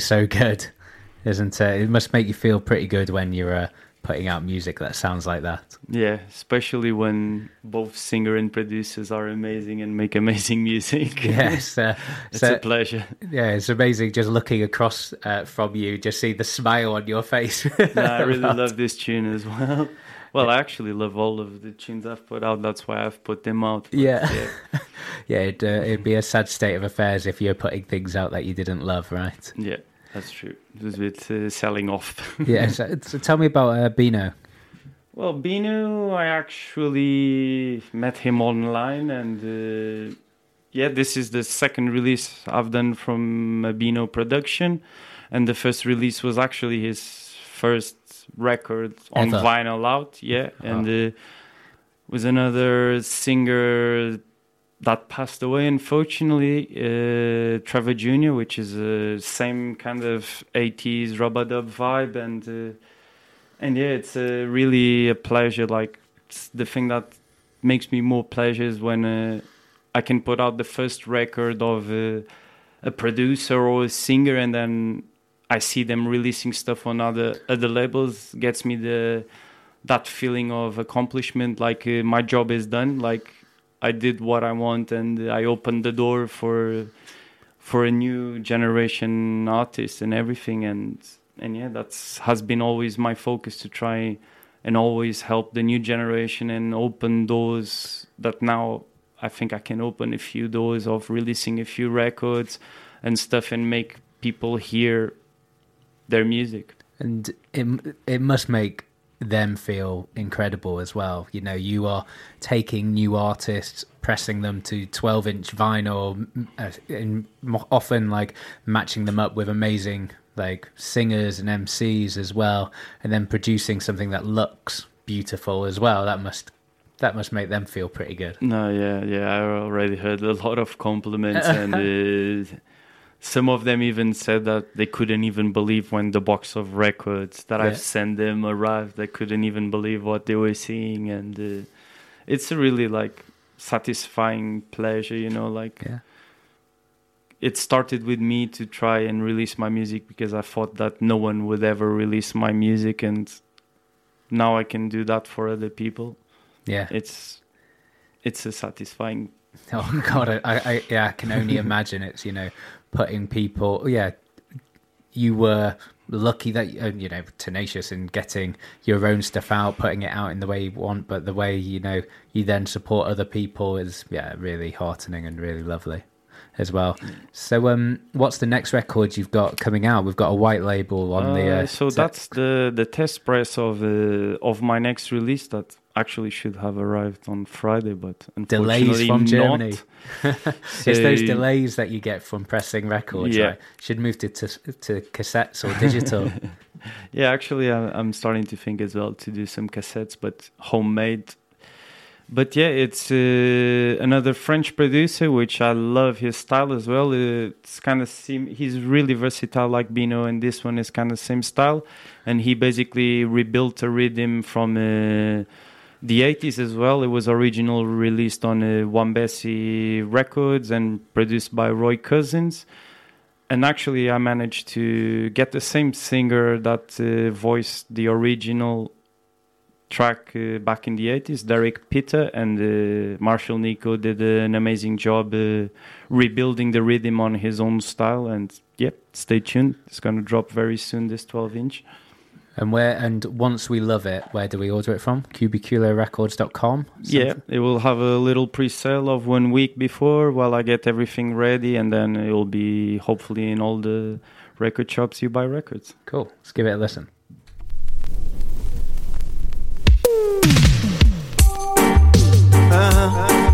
So good, isn't it? It must make you feel pretty good when you're uh, putting out music that sounds like that. Yeah, especially when both singer and producers are amazing and make amazing music. Yes, uh, it's so- a pleasure. Yeah, it's amazing just looking across uh, from you, just see the smile on your face. No, I really love this tune as well. Well, I actually love all of the tunes I've put out. That's why I've put them out. But Yeah. yeah, it'd, uh, it'd be a sad state of affairs if you're putting things out that you didn't love, right? yeah, that's true. It was a bit uh, selling off. yeah, so, so tell me about uh, Bino. Well, Bino, I actually met him online, and uh, yeah, this is the second release I've done from uh, Bino Production, and the first release was actually his first record on Ever. vinyl out. Yeah, and uh, was another singer that passed away, unfortunately, uh, Trevor Jr., which is the same kind of 80s rub-a-dub vibe, and uh, and yeah, it's really a pleasure. Like the thing that makes me more pleasure is when uh, I can put out the first record of uh, a producer or a singer, and then I see them releasing stuff on other other labels. Gets me the that feeling of accomplishment. Like uh, my job is done. Like I did what I want, and I opened the door for for a new generation artist and everything. And and yeah, that's has been always my focus to try and always help the new generation and open doors that now I think I can open a few doors of releasing a few records and stuff and make people hear their music. And it it must make them feel incredible as well. You know, you are taking new artists, pressing them to 12 inch vinyl, uh, and often like matching them up with amazing like singers and MCs as well, and then producing something that looks beautiful as well. That must that must make them feel pretty good. No, yeah, yeah. I already heard a lot of compliments, and uh, some of them even said that they couldn't even believe when the box of records that Yeah. I've sent them arrived. They couldn't even believe what they were seeing, and uh, it's a really like satisfying pleasure, you know. Like Yeah. it started with me to try and release my music because I thought that no one would ever release my music, and now I can do that for other people. Yeah. it's it's a satisfying. Oh God, I, I yeah, I can only imagine it's you know putting people. Yeah, you were lucky that uh, you know tenacious in getting your own stuff out, putting it out in the way you want, but the way you know you then support other people is yeah really heartening and really lovely as well. So um, what's the next record you've got coming out? We've got a white label on the. Uh, Uh, so that's the the test press of uh, of my next release that actually should have arrived on Friday, but delays unfortunately from not. Germany. it's those delays that you get from pressing records. Yeah. right? Should move to, to to cassettes or digital. Yeah, actually, I'm starting to think as well to do some cassettes, but homemade. But yeah, it's uh, another French producer, which I love his style as well. It's kind of sim- he's really versatile, like Bino, and this one is kind of same style. And he basically rebuilt a rhythm from uh, the 80s as well. It was original released on uh, Records and produced by Roy Cousins. And actually i managed to get the same singer that uh, voiced the original track uh, back in the 80s derek peter. And uh, marshall nico did an amazing job uh, rebuilding the rhythm on his own style. And yep stay tuned. It's going to drop very soon this 12 inch and where and once we love it, where do we order it from? Cubiculorecords.com. yeah it will have a little pre-sale of one week before while i get everything ready and then it will be hopefully in all the record shops you buy records Cool. Let's give it a listen. Music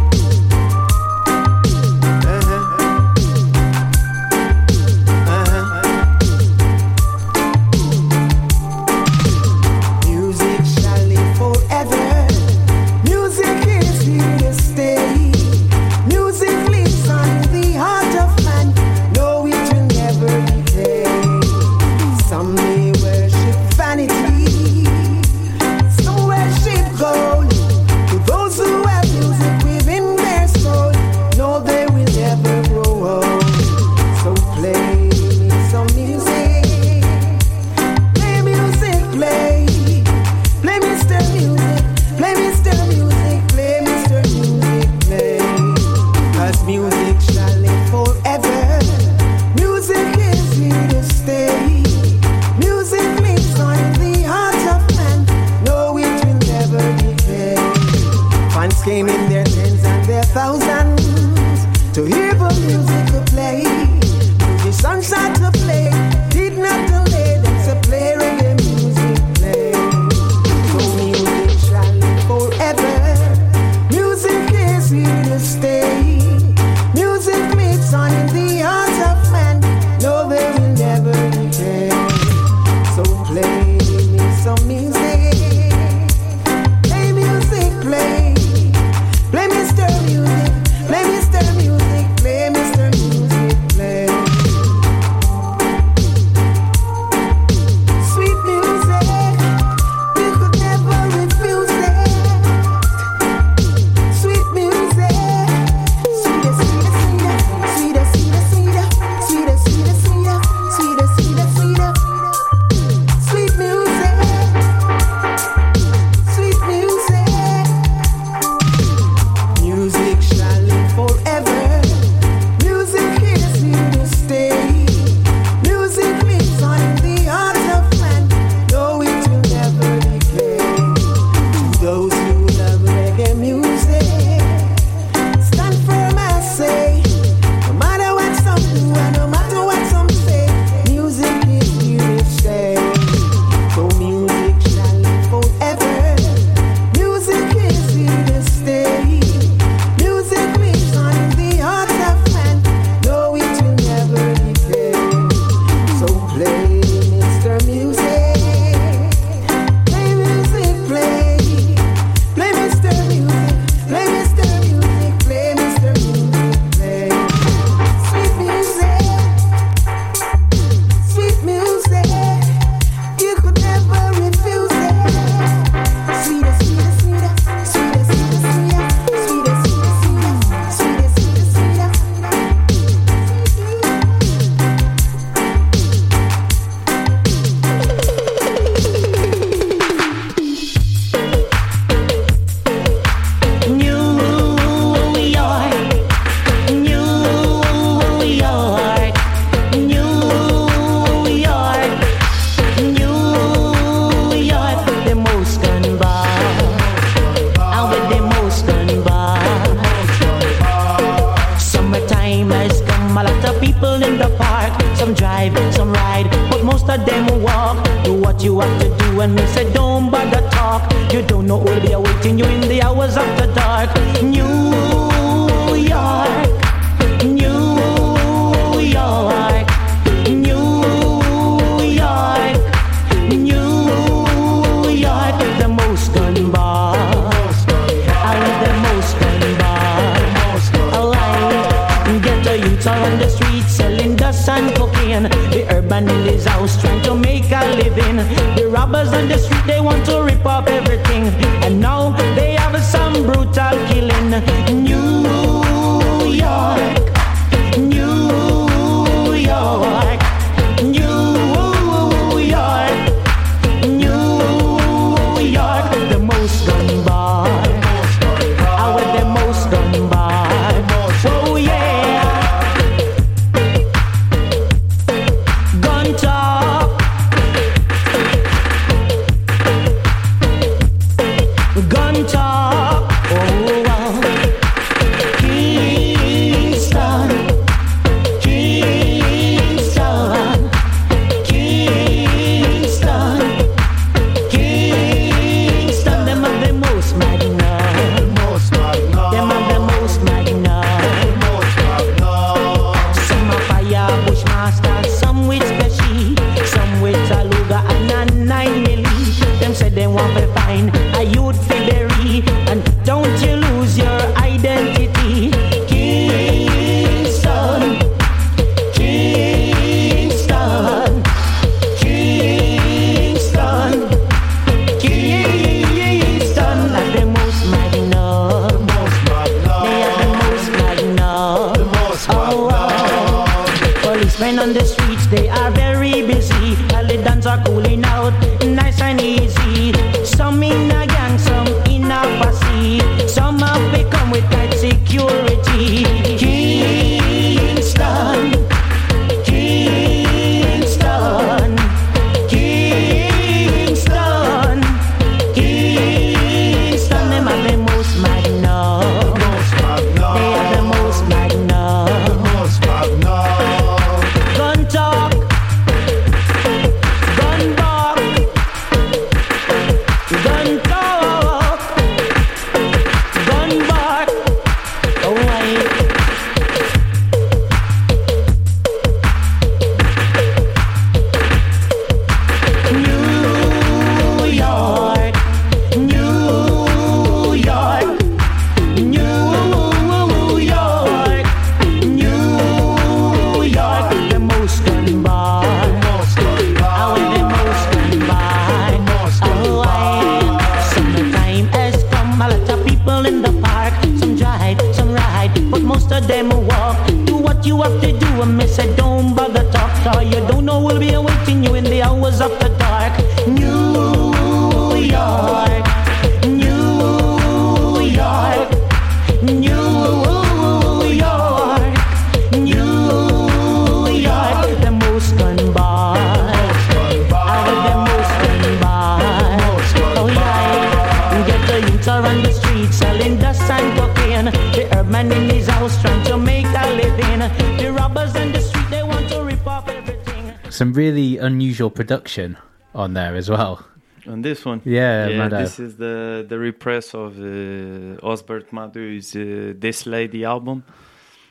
production on there as well. On this one, Yeah, Mado. this is the the repress of uh, Osbert Madu's uh, "This Lady" album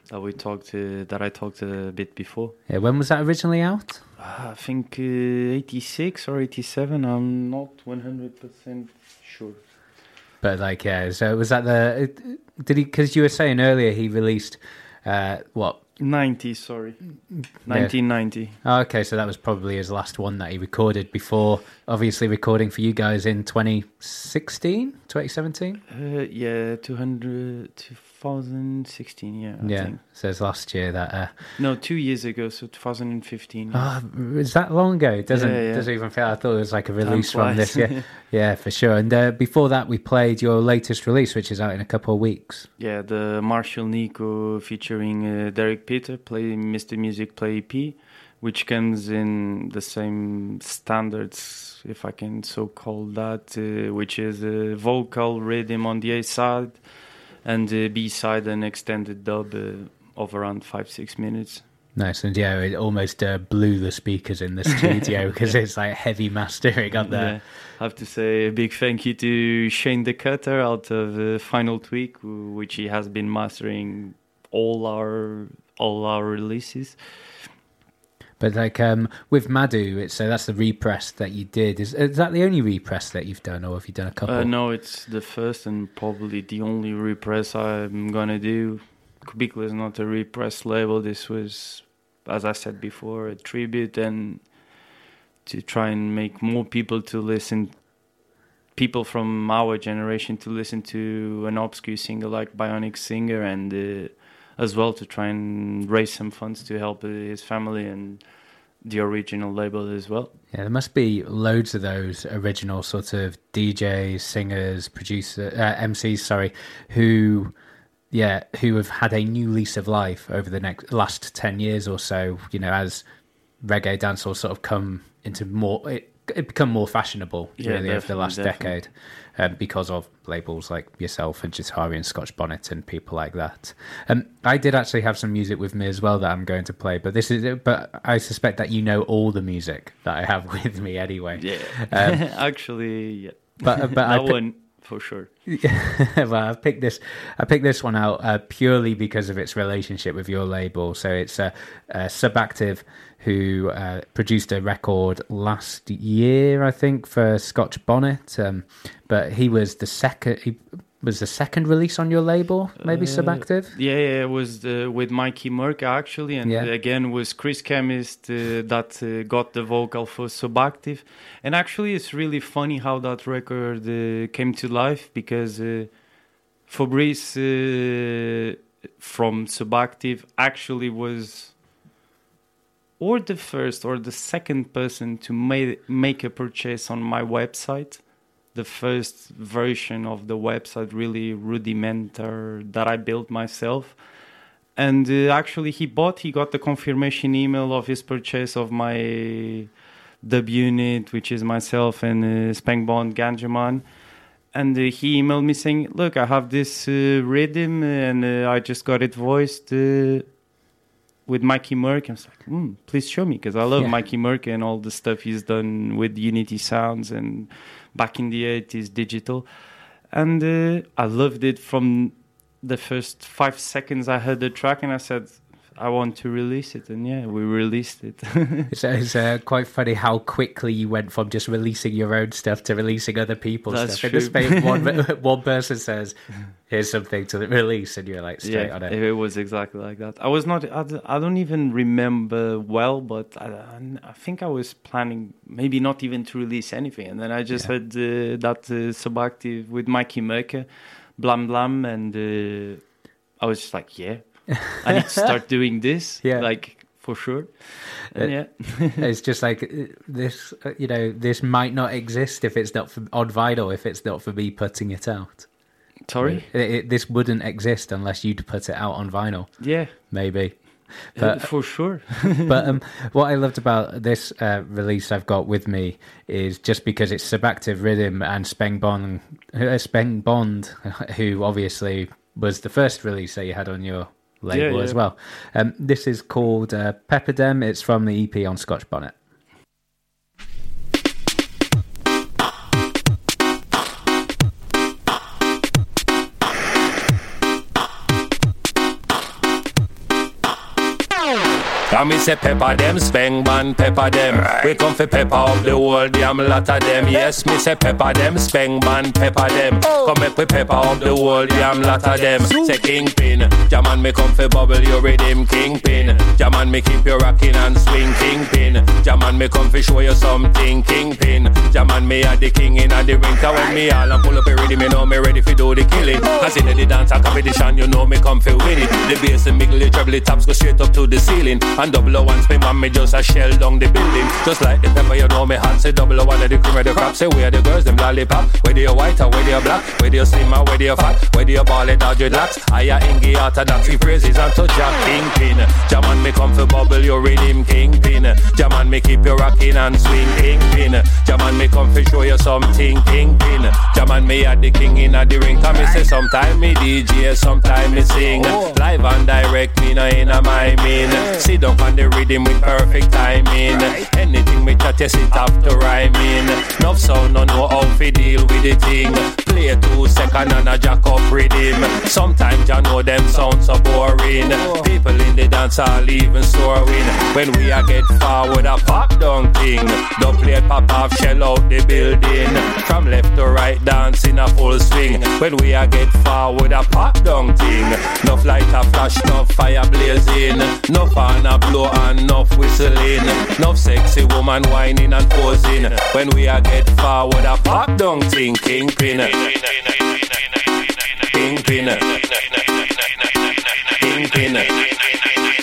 that we talked uh, that I talked a bit before. Yeah, when was that originally out? I think uh, 86 or 87. I'm not 100% sure. But like, yeah. So was that the? Did he? Because you were saying earlier he released uh, what? 90, sorry. 1990. Oh, okay, so that was probably his last one that he recorded before, obviously recording for you guys in 2016, 2017. Uh, yeah, 200, 2016, yeah. I yeah, think. so it's last year that. Uh, No, two years ago, so 2015. Oh, is that long ago? It doesn't Yeah, yeah. doesn't even feel. I thought it was like a release from this. flies. Yeah, yeah, for sure. And uh, before that, we played your latest release, which is out in a couple of weeks. Yeah, the Marshall Nico featuring uh, Derek Peter play Mr. Music Play EP, which comes in the same standards, if I can so call that, uh, which is a vocal rhythm on the A side and uh, B side an extended dub uh, of around five six minutes. Nice, and yeah, it almost uh, blew the speakers in the studio because it's like heavy mastering on Yeah. there. I have to say a big thank you to Shane the Cutter out of uh, Final Tweak, which he has been mastering all our all our releases. But like um, with Madhu, it's so that's the repress that you did. Is, is that the only repress that you've done, or have you done a couple? Uh, no, it's the first and probably the only repress I'm gonna do. Cubiculo is not a repress label. This was, as I said before, a tribute and to try and make more people to listen, people from our generation to listen to an obscure singer like Bionic Singer, and uh, as well to try and raise some funds to help his family and the original label as well. Yeah, there must be loads of those original sort of DJs, singers, producer, uh, MCs, sorry, who, yeah, who have had a new lease of life over the next last ten years or so. You know, as reggae dancehall sort of come into more, it, it become more fashionable Yeah, really over the last definitely. decade. Um, because of labels like yourself and Jahtari and Scotch Bonnet and people like that. Um, I did actually have some music with me as well that I'm going to play, but this is but I suspect that you know all the music that I have with me anyway. Yeah, Um, actually, yeah. but- but I that pi- one for sure. well, I've picked this. I picked this one out uh, purely because of its relationship with your label. So it's uh, uh, Subactive, who uh, produced a record last year, I think, for Scotch Bonnet. Um, but he was the second. He was the second release on your label, maybe Uh, Subactive. Yeah, yeah, it was uh, with Mikey Murka actually, and Yeah. again was Chris Chemist uh, that uh, got the vocal for Subactive. And actually, it's really funny how that record uh, came to life because uh, Fabrice uh, from Subactive actually was or the first or the second person to ma- make a purchase on my website the first version of the website really rudimentary that i built myself and uh, actually he bought he got the confirmation email of his purchase of my dub unit which is myself and uh, Speng Bond ganjaman and uh, he emailed me saying look i have this uh, rhythm and uh, i just got it voiced uh, with Mikey Murka. I was like, hmm, please show me because I love Yeah. Mikey Murka and all the stuff he's done with Unity Sounds and back in the 80s digital. And uh, I loved it from the first five seconds I heard the track and I said, I want to release it. And yeah, we released it. It's, it's uh, quite funny how quickly you went from just releasing your own stuff to releasing other people's That's stuff. In the true. space, one, one person says, "Here's something to release," and you're like straight yeah, on it. it was exactly like that. I was not. I, don't even remember well, but I, I think I was planning maybe not even to release anything, and then I just had uh, that uh, subactive with Mikey Murka, blam blam, and uh, I was just like, yeah, I need to start doing this, Yeah. like for sure. And Uh, yeah, it's just like uh, this, uh, you know, this might not exist if it's not for, on vinyl. If it's not for me putting it out, sorry. It, it, this wouldn't exist unless you'd put it out on vinyl. Yeah, Maybe, but for sure. but um, what I loved about this uh, release I've got with me is just because it's Subactive Rhythm and Speng Bond, uh, Speng Bond, who obviously was the first release that you had on your label Yeah, as well. Um, this is called uh, Pepperdem. It's from the EP on Scotch Bonnet. And me say pepper them, speng man pepper them. We come for pepper up the whole damn lot of them. Yes, me say pepper them, speng man pepper them. Come oh. make we pepper up the whole damn lot of them. Say kingpin, Jaman me come for bubble your rhythm kingpin. Jaman me keep you rocking and swing kingpin. Jaman me come for show you something kingpin. Jaman me are the king in and the winter when me all and pull up a rhythm, me know me ready for do the killing. Oh. Cause in the dance a competition, you know me come for win it. The bass and the treble, the tops go straight up to the ceiling. And double O one spin man, me just a shell down the building. Just like the pepper, you know me hot. Say double one of the cream of the crop. Say where the girls, them lollipop. Whether you white or whether you black. Whether you slim or whether you fat. Whether you ball it or dreadlocks. I a ingy orthodox. We praises and touch your kingpin. Jaman me come for bubble your rhythm kingpin. Jaman me keep you rocking and swing kingpin. Jaman, me come fi show you something, kingpin. Jaman, me at the king in the ring. Come me say sometime me DJ, sometime me sing. Oh. Live and direct, me no in a my mean. Sit down on the rhythm with perfect timing. Anything me chat, you sit up to rhyming. Enough sound, no know how fi deal with the thing. Play two second and a jack up rhythm. Sometimes you know them sound so boring. People in the dance are even soaring. When we a get forward, a pop down king. Don't play pop off, shell out the building. From left to right, dance in a full swing. When we a get forward, a pop down thing. Enough light a flash, enough fire blazing. Enough fan a blow and enough whistling. Enough sexy woman whining and posing. When we a get forward, a pop down thing. Kingpin. Kingpin. Kingpin. Kingpin.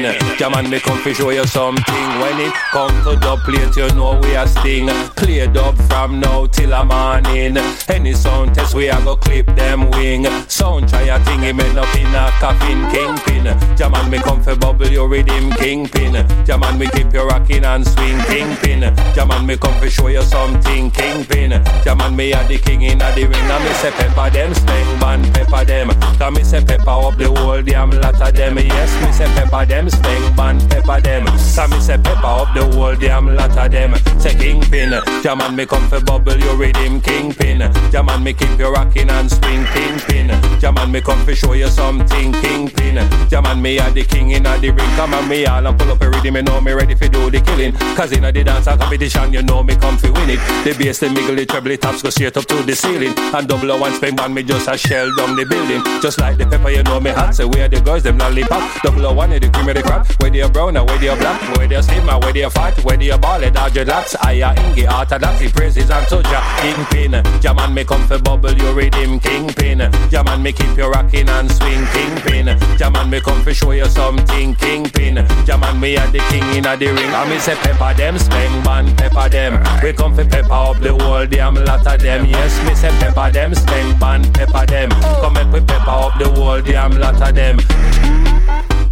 Yeah, man, me come fi show you something. When it come to dub plate, you know we a sting. Play dub from now till a morning. Any sound test, we a go clip them wing. Sound try a thing, him end up in a coffin. Kingpin. Yeah, man, me come fi bubble your rhythm. Kingpin. Yeah, man, me keep you rocking and swing. Kingpin. Yeah, man, me come fi show you something. Kingpin. Yeah, man, me a the king in a the ring. And me say pepper them, speng ban pepper them. Cause me say pepper up the whole damn lot of them. Yes, me say pepper them, speng ban pepper them. Me say pepper up the whole damn lot of them. Say kingpin. Yeah, man, me come fi bubble your rhythm. Kingpin. Yeah, man, me keep you rocking and swing. Kingpin. Yeah, man, me come fi show you something. Kingpin. Yeah, man, me a the king in the ring. Come on, me all and pull up a rhythm. You know me ready fi do the killing. Cause in the dance competition, you know me come fi win it. The bass, the miggle, the treble, the tops go straight up to the ceiling. And double one spring band, me just a shell down the building. Just like the pepper, you know me hot. Say where the girls, them lollipop. Double one, the cream the crop. Where they brown, and where they black. Where they slim, and where they fat. They ball, it all dreadlocks. I a ingy, orthodox, praises and Jah Kingpin. Jaman, me come fi bubble your rhythm. Kingpin. Jaman, me keep you rocking and swing. Kingpin. Jaman, me come fi show you something. Kingpin. Jaman, me a the king in the ring. And me say pepper them, speng ban pepper them. We come fi pepper up the whole damn lot of them. Yes, me say pepper them, speng ban pepper them. Come make we pepper up the whole damn lot of them.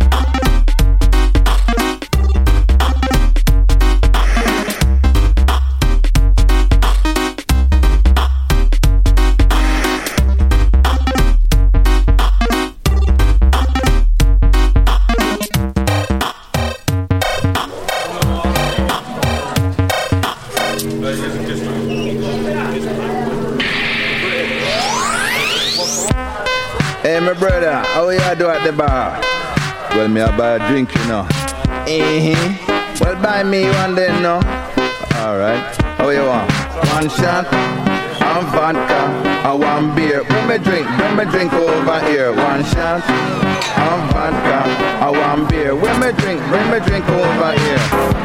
Brother, how you do at the bar? Well, me I buy a drink, you know. Uh-huh. Well, buy me one then, no. All right. How you want? One shot, and vodka, and one beer. Bring me drink, bring me drink over here. One shot, and vodka, and one beer. Bring me drink, bring me drink over here.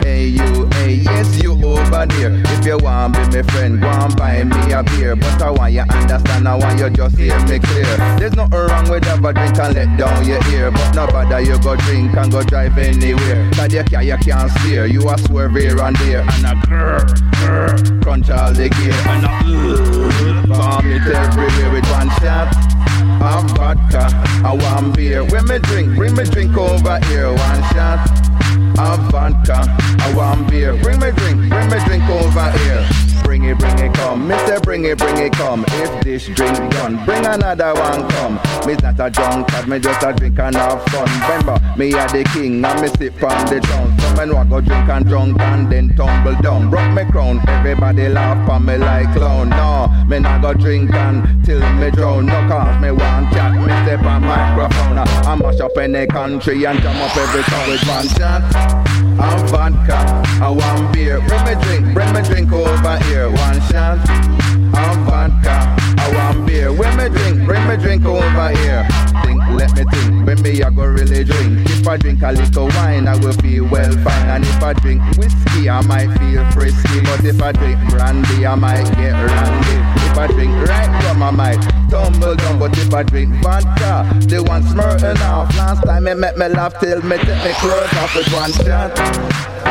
Hey you, hey yes you over there. If you want be my friend, go and buy me a beer. But I want you understand, I want you just hear me clear. There's nothing wrong with have a drink and let down your ear. But no bother you go drink and go drive anywhere. Cause you can't, you can't steer. You a swerve here and there. And a grrr, grrr, crunch all the gear. And a vomit everywhere with one shot. Of vodka, I want beer. When me drink, bring me drink over here. One shot of vodka, I want beer. Bring me drink, bring me drink over here. Bring it, bring it, come. Mister, bring it, bring it, come. If this drink done, bring another one, come. Me's not a drunkard, me just a drink and have fun. Remember, me a the king and me sip from the throne. Some men want go drink and drunk and then tumble down. Broke me crown, everybody laugh on me like clown. No, me not go drink and till me drown. No cause me want chat, me step on microphone. I mash up any country and jam up every song with one. And vodka, I want beer. Bring me drink, bring me drink over here. One shot. And vodka, I want beer. Bring me drink, bring me drink over here. Think, let me think. When me I go really drink. If I drink a little wine, I will feel well fine. And if I drink whiskey, I might feel frisky. But if I drink brandy, I might get randy. If I drink right rum, I might tumble down. But if I drink vodka, they want smirting off. Last time it make me laugh till me take me clothes off with one shot.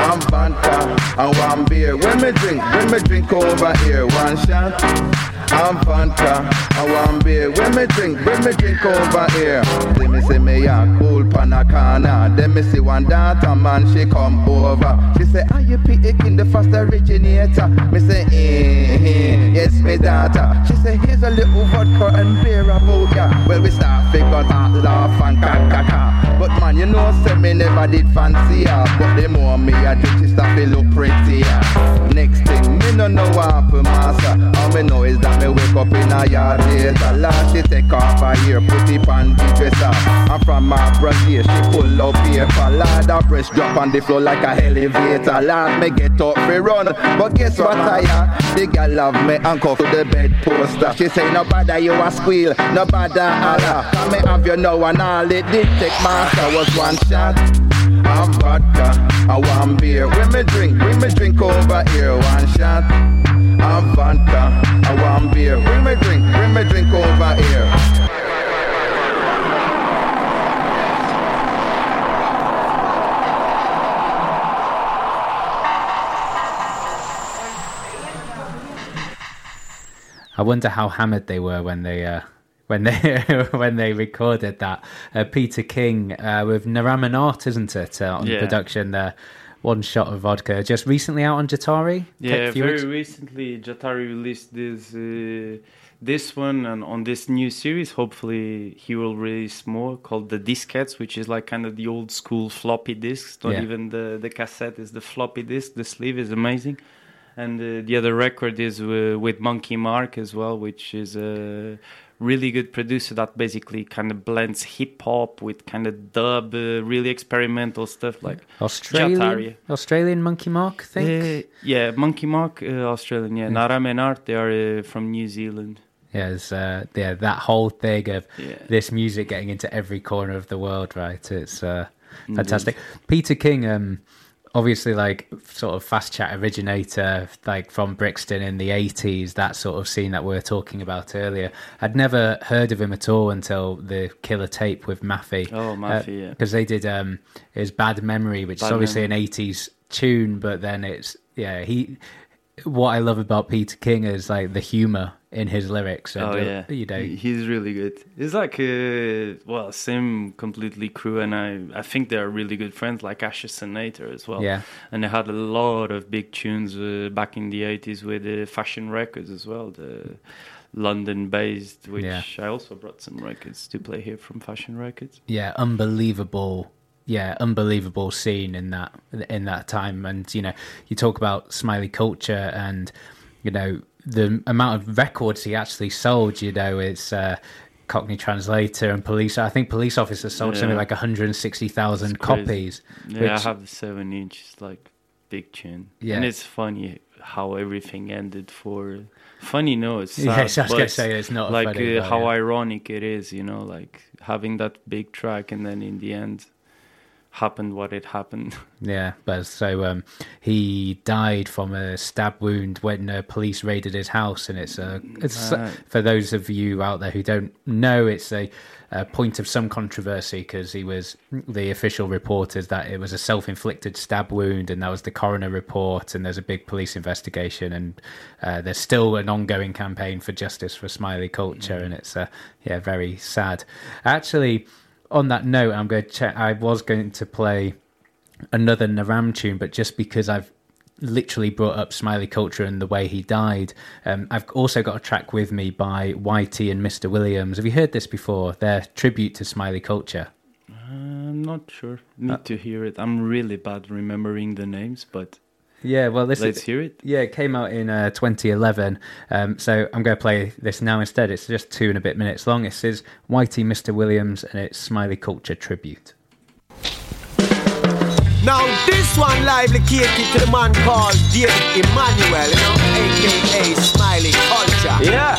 One vodka and one beer. When me drink, when me drink over here, one shot. I'm Fanta, I want beer. When me drink, when me drink over here. See me see me a cool panacana. Then me see one daughter man, she come over. She say, Are you picking the first originator? Me say, eh, eh, yes, me daughter. She say, Here's a little vodka and beer about ya. Well, we start figure that laugh and caca. But man, you know, say me never did fancy her. But the more me I drink, she start to look prettier. Next thing, me no know what happen, master. All me know is that me wake up in a yard later. Last she take off her hair, put it on the dresser. And from my brassiere, she pull up paper. Lord, her breast drop on the floor like a elevator. Lord, me get up, me run. But guess what I am? The girl love me and cuff to the bed poster. She say, no bother you a squeal, no bother holla. Come me have you now and all it did take master was one shot. I'm vodka, I want beer. When me drink, when me drink over here, one shot. I'm vodka, I want beer. Bring me drink, bring me drink over here. I wonder how hammered they were when they uh, when they when they recorded that. Uh, Peter King uh, with Naraman Art, isn't it, uh, on Yeah. production there. One shot of vodka, just recently out on Jahtari. Yeah, very weeks- recently, Jahtari released this uh, this one, and on this new series, hopefully he will release more called the diskettes, which is like kind of the old school floppy discs. Not Yeah. even the the cassette is the floppy disc. The sleeve is amazing, and uh, the other record is uh, with Monkey Marc as well, which is a really good producer that basically kind of blends hip hop with kind of dub, uh, really experimental stuff like Australian, Jahtari. Australian Monkey Marc, I think. Uh, yeah, Monkey Marc, uh, Australian. Yeah, Yeah. Naram and Art, they are uh, from New Zealand. Yes, uh, yeah, that whole thing of Yeah. this music getting into every corner of the world, right? It's uh, Indeed. fantastic. Peter King, um, obviously, like sort of fast chat originator, like from Brixton in the eighties, that sort of scene that we were talking about earlier. I'd never heard of him at all until the Killer Tape with Maffy. Oh, Maffey, yeah. because they did um, his Bad Memory, which is obviously Memory. an eighties tune, but then it's yeah he. What I love about Peter King is like the humor in his lyrics. And, oh yeah, you know, he's really good. It's like uh, well, same completely crew, and I I think they're really good friends, like Asher Senator as well. Yeah. and they had a lot of big tunes uh, back in the eighties with uh, Fashion Records as well, the London based. Which Yeah. I also brought some records to play here from Fashion Records. yeah, unbelievable. Yeah, unbelievable scene in that in that time, and you know, you talk about Smiley culture, and you know the amount of records he actually sold. You know, it's. Uh, Cockney Translator and Police. I think Police Officer sold something like 160,000 It's copies. Yeah, which- I have the seven inch, like big tune. Yeah. and it's funny how everything ended for. Funny, no, it's sad, Yes, I was gonna say it's not like funny, uh, how yeah. ironic it is, you know, like having that big track and then in the end happened what it happened. Yeah, but so um, he died from a stab wound when uh, police raided his house, and it's a it's Right. for those of you out there who don't know, it's a, a point of some controversy because he was the official report is that it was a self-inflicted stab wound, and that was the coroner report, and there's a big police investigation, and uh, there's still an ongoing campaign for justice for Smiley culture, and it's uh, yeah very sad. Actually, on that note, I'm going to check. I was going to play another Naram tune, but just because I've literally brought up Smiley Culture and the way he died, um, I've also got a track with me by YT and Mr. Williams. Have you heard this before? Their tribute to Smiley Culture. I'm not sure. Need Uh, to hear it. I'm really bad remembering the names, but Yeah, well, this Let's is, hear it. Yeah, it came out in uh, 2011. Um, so I'm going to play this now instead. It's just two and a bit minutes long. It says YT, Mr. Williams, and it's Smiley Culture tribute. Now this one lively catered to the man called David Emmanuel, you know, aka Smiley Culture. Yeah,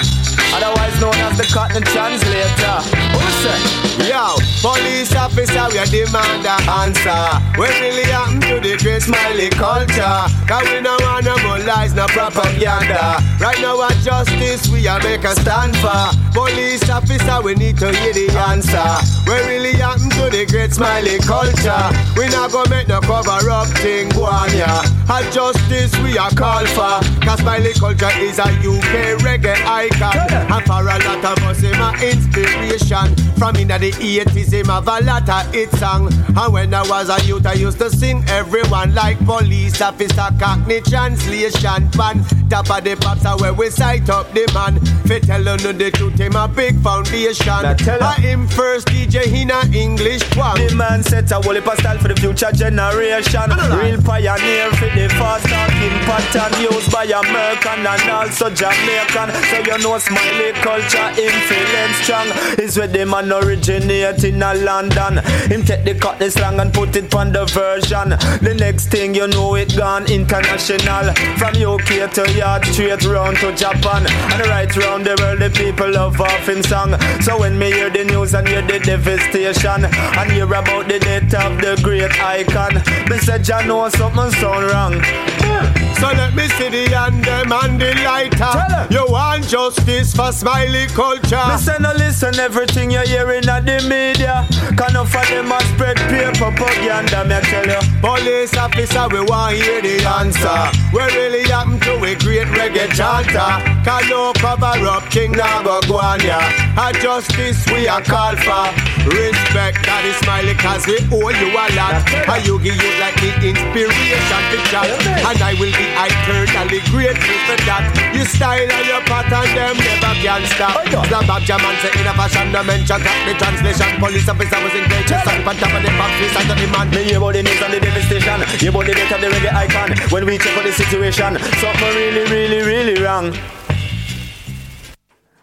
otherwise known as the Cotton Translator. Who say, yo, police officer, we demand an answer. What really happened to the great smiley culture? Cause we no want no more lies, no propaganda. Right now, our justice, we are make a stand for. Police officer, we need to hear the answer. What really happened to the great smiley culture? We not gonna make no cover up thing, go yeah. Our justice, we are call for. Cause smiley culture is a UK reggae icon. And for a lot of us, him a inspiration. From in the 80s, him have a lot of hit song. And when I was a youth, I used to sing everyone like police officer, cockney translation. Pan top of the pops are where we sight up the man. Fi tell no the truth, him a big foundation. I him first DJ in a English one. The man set a whole heap style for the future generation. Real pioneer for the fast talking pattern used by American and also Jamaican. So you know Smiley culture influence strong. Is where the man originate in a London. Him take the cut the slang and put it on the version. The next thing you know it gone international. From UK to yard straight round to Japan. And right round the world the people love off him song. So when me hear the news and hear the devastation and hear about the death of the great icon, me say Jah know something sound wrong. So let me see the hand them and the lighter. You want justice for smiley culture. Say no listen everything you're hearing at the media. Can of them a spread peer propaganda, me tell you. Police officer, we want hear the answer. What really happened to a great reggae chanter? Can no cover up king now go go ya. A justice we a call for. Respect that is smiley cause we owe you a lot. And you give you like the inspiration picture. And I will be eternally grateful for that. You style and your pattern them never can stop. Snap back jam and say in a fashion dimension. Got the translation. Police officer was in great stand on top of the box. Face under the man. Me hear about the news and the devastation. Hear about the death of the reggae icon. When we check out the situation, something really, really, really wrong.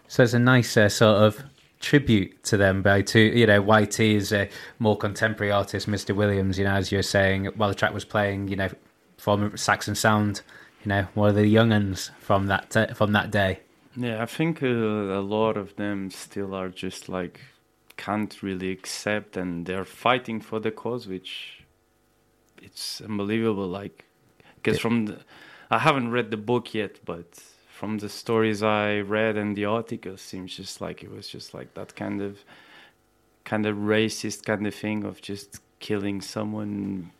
So it's a nice uh, sort of tribute to them by to you know YT is a more contemporary artist, Mr. Williams. You know, as you were saying while the track was playing, you know, from Saxon Sound. You know, one of the young uns from that uh, from that day. Yeah, I think uh, a lot of them still are just like can't really accept, and they're fighting for the cause, which it's unbelievable. Like, because from the, I haven't read the book yet, but from the stories I read and the articles, seems just like it was just like that kind of kind of racist kind of thing of just killing someone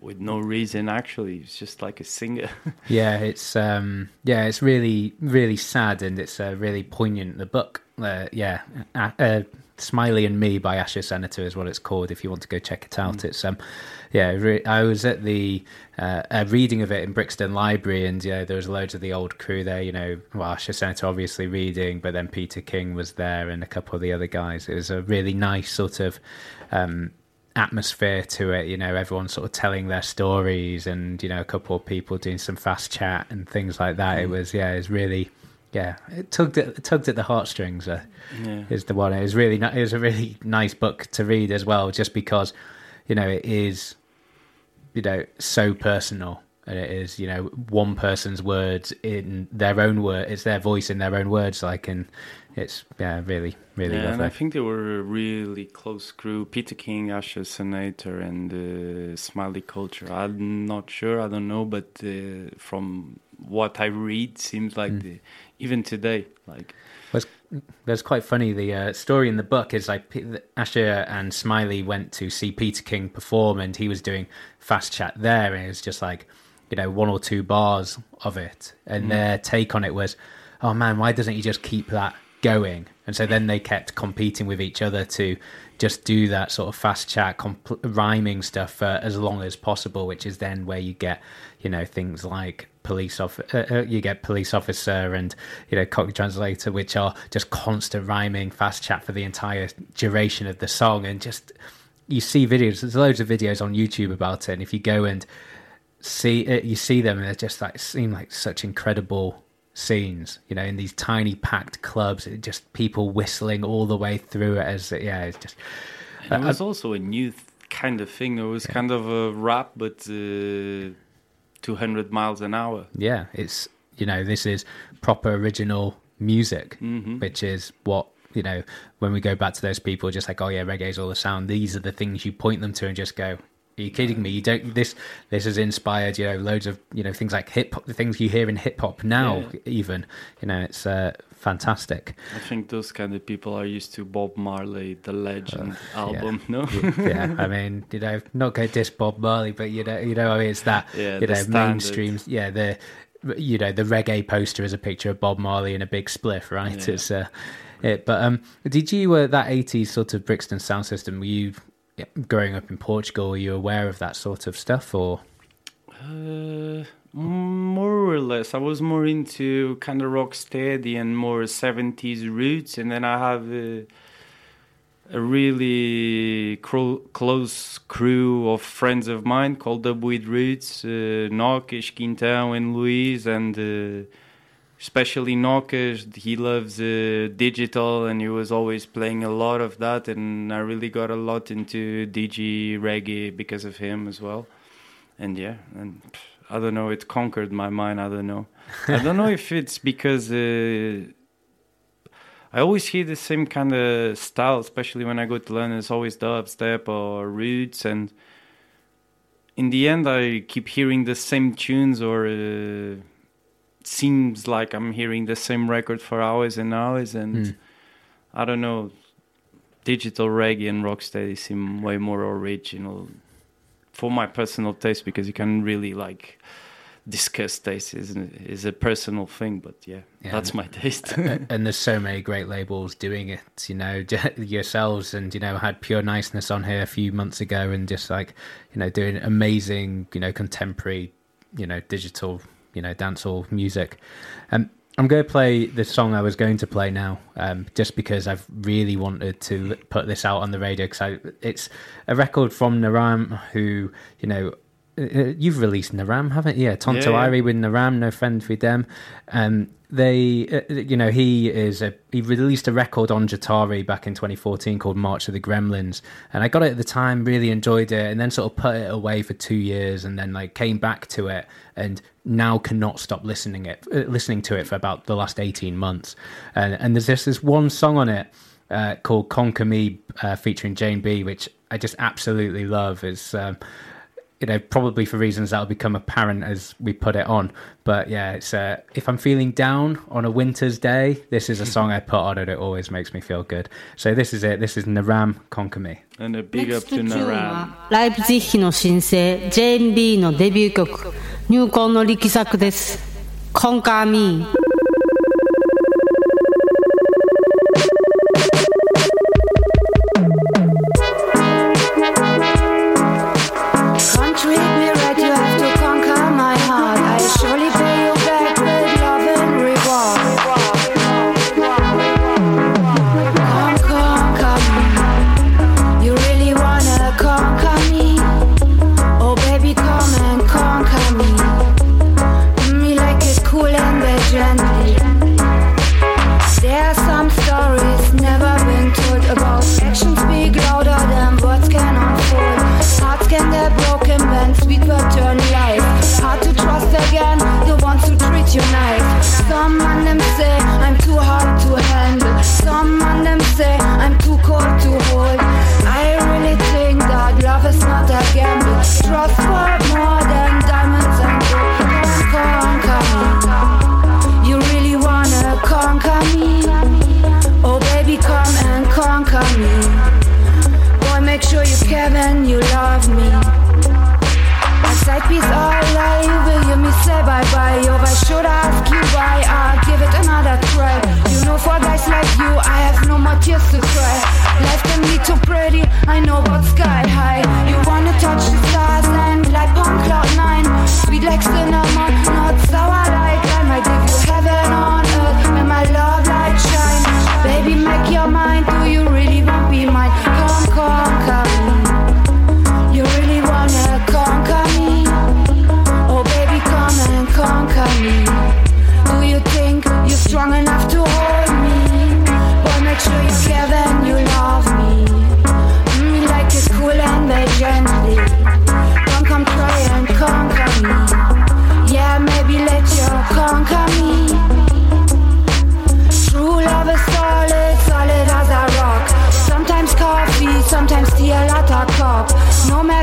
with no reason. Actually, it's just like a singer. Yeah, it's um, yeah, it's really really sad and it's uh, really poignant. The book, uh, yeah, uh, uh, Smiley and Me by Asher Senator is what it's called. If you want to go check it out, it's um, yeah, re- I was at the uh, a reading of it in Brixton Library, and yeah, there was loads of the old crew there. You know, well, Asher Senator obviously reading, but then Peter King was there and a couple of the other guys. It was a really nice sort of. Um, atmosphere to it you know everyone sort of telling their stories and you know a couple of people doing some fast chat and things like that. It was yeah it was really yeah it tugged at it tugged at the heartstrings uh, Yeah. is the one. It was really it was a really nice book to read as well just because you know it is you know so personal. And it is you know one person's words in their own word it's their voice in their own words like and it's yeah really really yeah, and I think they were a really close crew. Peter King, Asher Senator, and uh, Smiley Culture. I'm not sure, I don't know, but uh, from what I read, seems like Mm. the, even today, like there's quite funny the uh, story in the book is like P- Asher and Smiley went to see Peter King perform and he was doing fast chat there and it was just like you know one or two bars of it and Mm. their take on it was oh man why doesn't he just keep that going. And so then they kept competing with each other to just do that sort of fast chat rhyming stuff for as long as possible which is then where you get you know things like police off uh, uh, you get police officer and you know cockney translator which are just constant rhyming fast chat for the entire duration of the song. And just you see videos there's loads of videos on youtube about it. And if you go and see it you see them and they're just like seem like such incredible scenes you know in these tiny packed clubs it just people whistling all the way through it as yeah it's just And it I- was also a new th- kind of thing. It was kind of a rap, but uh, 200 miles an hour. yeah it's you know this is proper original music Mhm. which is what you know, when we go back to those people, just like, oh yeah, reggae's all the sound. These are the things you point them to and just go, are you kidding me? You don't. This this has inspired you know loads of you know things like hip hop, the things you hear in hip hop now. Yeah. Even you know it's uh, fantastic. I think those kind of people are used to Bob Marley, the Legend album. yeah. No, yeah. I mean, you know, not go diss Bob Marley, but you know, you know, I mean, it's that Yeah, you know mainstream. Yeah, the you know the reggae poster is a picture of Bob Marley in a big spliff, right? Yeah. It's uh, it. But um, did you uh, that '80s sort of Brixton sound system? Were you growing up in Portugal? Were you aware of that sort of stuff, or Uh, more or less. I was more into kind of rock steady and more 70s roots, and then I have a, a really close crew of friends of mine called the Weed Roots, uh, Nocas, Quintão, and Luis, and uh, especially Nocas. He loves uh, digital, and he was always playing a lot of that, and I really got a lot into DG reggae because of him as well and yeah and pff, i don't know it conquered my mind i don't know i don't know if it's because uh, i always hear the same kind of style especially when i go to london it's always dubstep or roots and in the end i keep hearing the same tunes or uh, seems like i'm hearing the same record for hours and hours and Hmm. i don't know digital reggae and rocksteady seem way more original for my personal taste because you can really like discuss taste is is a personal thing but yeah, Yeah. that's my taste and there's so many great labels doing it, you know, yourselves, and you know, had Pure Niceness on here a few months ago, and just like you know, doing amazing, you know, contemporary, you know, digital, you know, dancehall music. Um, I'm going to play the song I was going to play now, um, just because I've really wanted to put this out on the radio. Because it's a record from Naram, who you know. Uh, You've released Naram, haven't you? Yeah, Tonto Yeah, yeah. With Naram, no friend with them. Um, they, uh, you know, he is a he released a record on Jahtari back in 2014 called March of the Gremlins, and I got it at the time, really enjoyed it, and then sort of put it away for two years, and then like came back to it, and now cannot stop listening it, uh, listening to it for about the last 18 months, and and there's this this one song on it uh, called Conquer Me, uh, featuring Jane B, which I just absolutely love. It's um, you know, probably for reasons that'll become apparent as we put it on. But yeah, it's uh, if I'm feeling down on a winter's day, this is a song I put on and it always makes me feel good. So this is it. This is Naram Conquer Me. and a big up Next to チューン Naram はライプツィヒの新星 JNB のデビュー曲入魂の力作です「コン Nice. Some on them say I'm too hard to handle. Some on them say I'm too cold to hold. I really think that love is not a gamble. Trust worth more than diamonds and gold. Conquer me. You really wanna conquer me? Oh baby, come and conquer me. Boy, make sure you care when you love me. My side piece all me say bye bye? Yo, I should ask you why. I'll give it another try. You know, for guys like you, I have no more tears to cry. Life can be too pretty, I know, but sky high. You wanna touch the stars and light on cloud nine. Sweet like cinnamon, not sour like lime. I give you heaven on earth, and my love light shine. Baby, make your mind. Do you really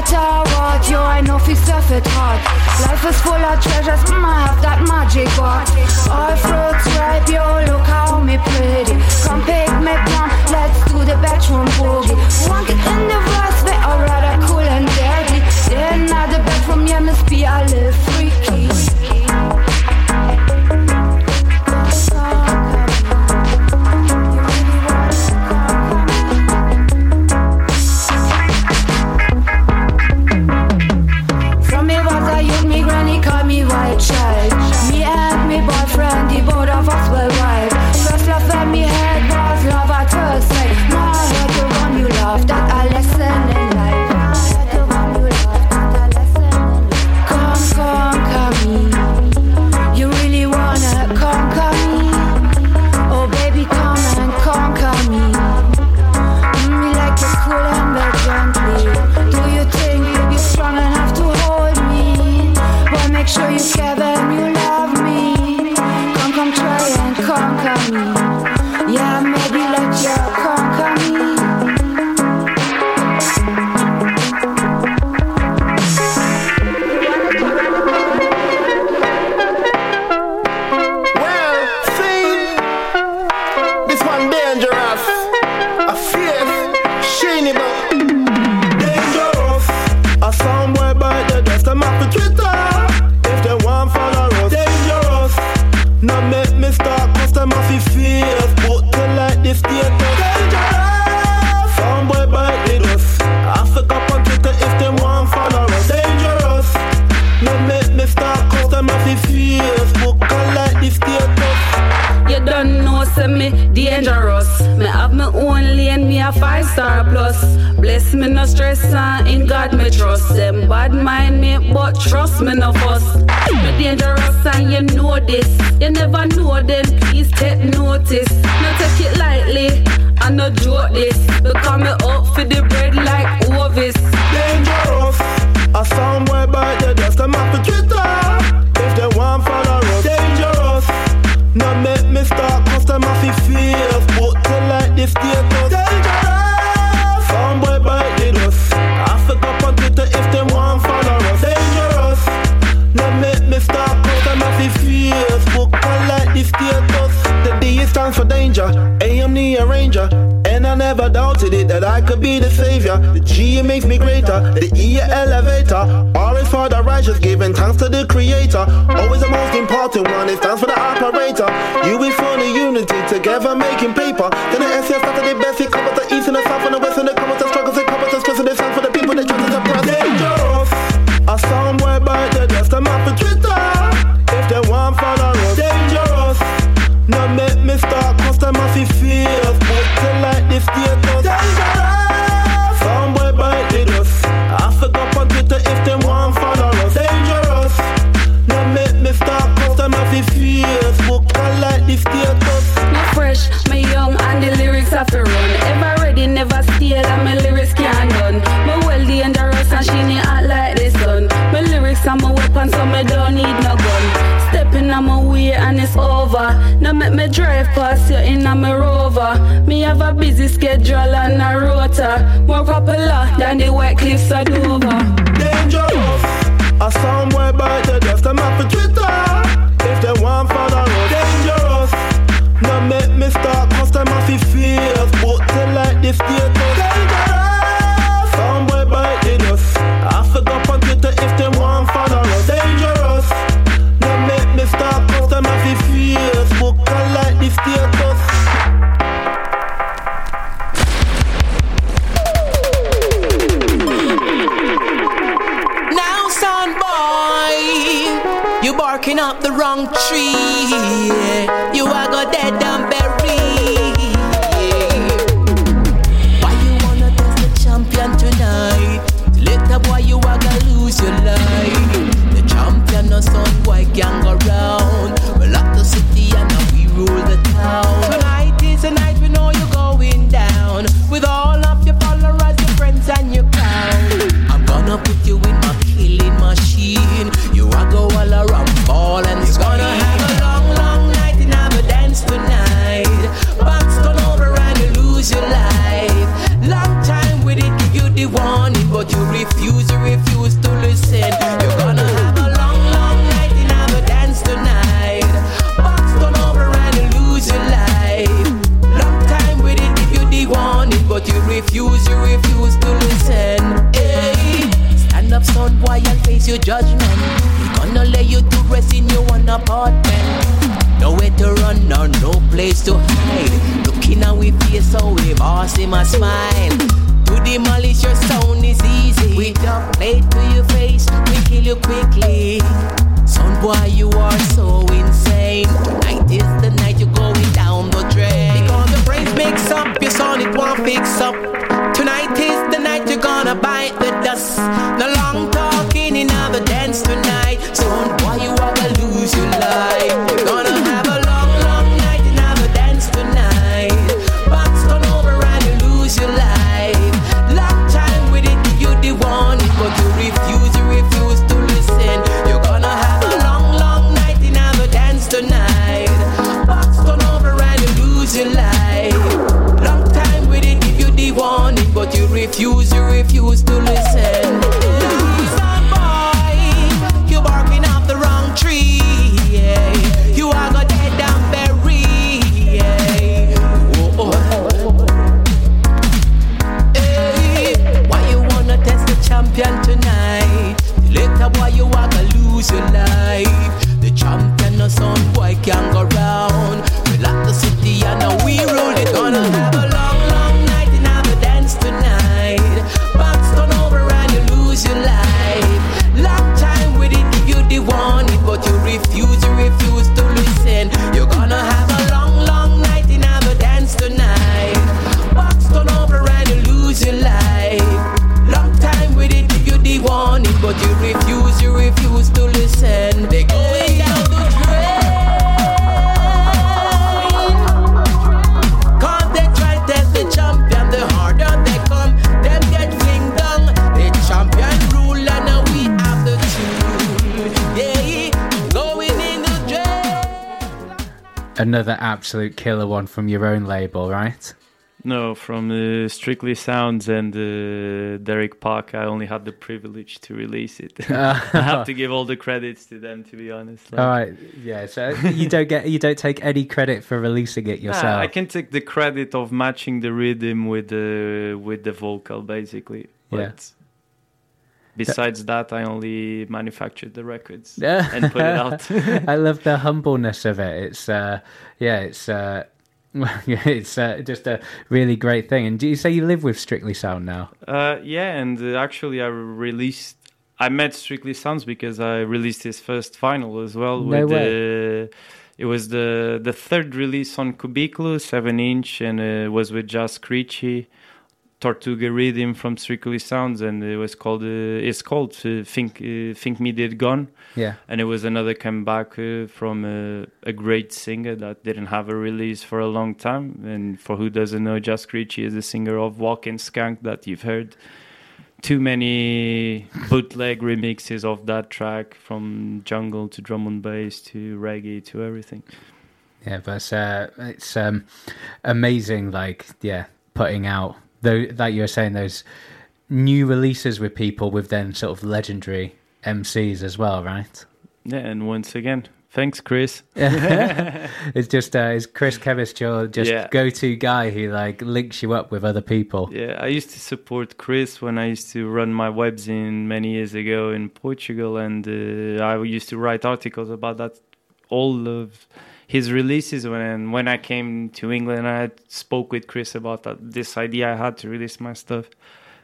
matter what, yo, I know fi stuff it hard. Life is full of treasures, mm, I have that magic walk. All fruits ripe, yo, look how me pretty. Come pick me plum, let's do the bedroom boogie. Want it in the verse, me no stress and in God me trust. Them bad mind me, but trust me no fuss. Me dangerous and you know this. You never know then please take notice. No take it lightly, I no joke this. Because me up for the bread like Ovis. dangerous. A somewhere by the dust, I'm off the Twitter. If they want follow us, dangerous. Now make me start cause them off the fears. Put to like this status. Stands for danger. I'm the arranger. And I never doubted it that I could be the savior. The G makes me greater, the E a elevator. R is for the righteous, giving thanks to the creator. Always the most important one, it stands for the operator. U is for the unity, together making paper. Then the S is for the best, it covers the east and the south and the west and the covers the struggles, it covers the stress and the stands for the people that trust and suppress. Me start cause them off the fears Put to like this status Dangerous. Somewhere by the dust I forgot on Twitter if they want follow us. Dangerous. Now make me start cause them off the fears Put to like this status Me fresh, me young, and the lyrics have to run. Ever ready, never stale, and my lyrics can't done. Me well dangerous, and she need over. Now make me drive past you in a me rover. Me have a busy schedule and a rota. More popular than the White Cliffs of Dover. Dangerous A somewhere by the dust I'm off the Twitter If they want follow us Dangerous Now make me start cause them off the fears Put to like this status Dangerous Somewhere by the dust I forgot on Twitter if they want follow us Dangerous to like this status Now, son boy, you barking up the wrong tree. You are go dead and buried. Apartment. Nowhere to run, nor no place to hide. Looking at we face, so we boss him a smile. To demolish your sound is easy. We don't play to your face, we kill you quickly. Son boy, you are so insane. Tonight is the night you're going down the drain. Because the brains mix up, your son it won't fix up. Another absolute killer one from your own label, right? No, from uh, Strictly Sounds and uh, Derek Park, I only had the privilege to release it. I have to give all the credits to them, to be honest. Like- All right, yeah. So you don't get you don't take any credit for releasing it Nah, yourself. I can take the credit of matching the rhythm with the with the vocal, basically. But Yeah. Besides that, I only manufactured the records Yeah. and put it out. I love the humbleness of it. It's uh, yeah, it's uh, it's uh, just a really great thing. And do you say you live with Strictly Sound now? Uh, yeah, and uh, actually, I released. I met Strictly Sounds because I released his first vinyl as well. No with way. The, it was the the third release on Cubiculo, seven inch, and uh, was with Jazz Screechy, Tortuga Rhythm from Strictly Sounds, and it was called. Uh, it's called uh, Think uh, Think Me Did Gone. Yeah. and it was another comeback uh, from uh, a great singer that didn't have a release for a long time. And for who doesn't know, Just Ricci is the singer of Walking Skunk that you've heard. Too many bootleg remixes of that track from jungle to drum and bass to reggae to everything. Yeah, but it's, uh, it's um, amazing. Like, yeah, putting out though that you were saying those new releases with people with then sort of legendary MCs as well, right? Yeah, and once again, thanks, Chris. it's just uh, is Chris Chemist your just Yeah. go-to guy who like links you up with other people? Yeah, I used to support Chris when I used to run my webzine many years ago in Portugal, and uh, I used to write articles about that. All of his releases when when I came to England, I spoke with Chris about that this idea I had to release my stuff.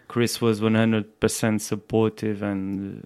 Chris was one hundred percent supportive and.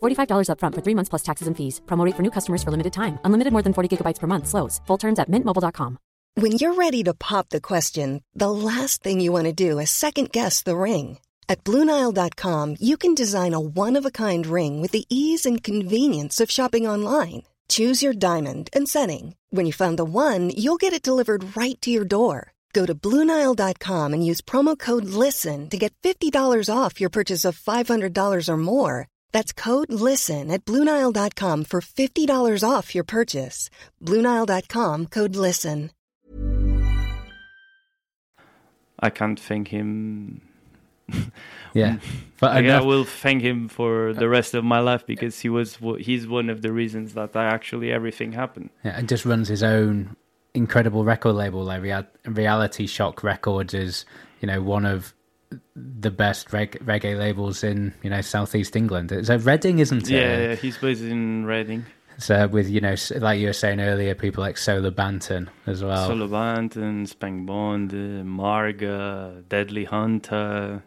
$45 upfront for three months plus taxes and fees. Promo for new customers for limited time. Unlimited more than 40 gigabytes per month. Slows. Full terms at mintmobile.com. When you're ready to pop the question, the last thing you want to do is second guess the ring. At Bluenile.com, you can design a one of a kind ring with the ease and convenience of shopping online. Choose your diamond and setting. When you find the one, you'll get it delivered right to your door. Go to Bluenile.com and use promo code LISTEN to get $50 off your purchase of $500 or more. That's code LISTEN at Bluenile.com for $50 off your purchase. Bluenile.com code LISTEN. I can't thank him. Yeah. But Like, I will thank him for the uh, rest of my life because he was he's one of the reasons that I actually everything happened. Yeah, and just runs his own incredible record label. Like Reality Shock Records is, you know, one of the best reg- reggae labels in you know southeast England. So Reading, isn't it? Yeah, yeah, he's based in Reading. So with you know, like you were saying earlier, people like Solo Banton as well. Solo Banton, Speng Bond, uh, Marga, Deadly Hunter.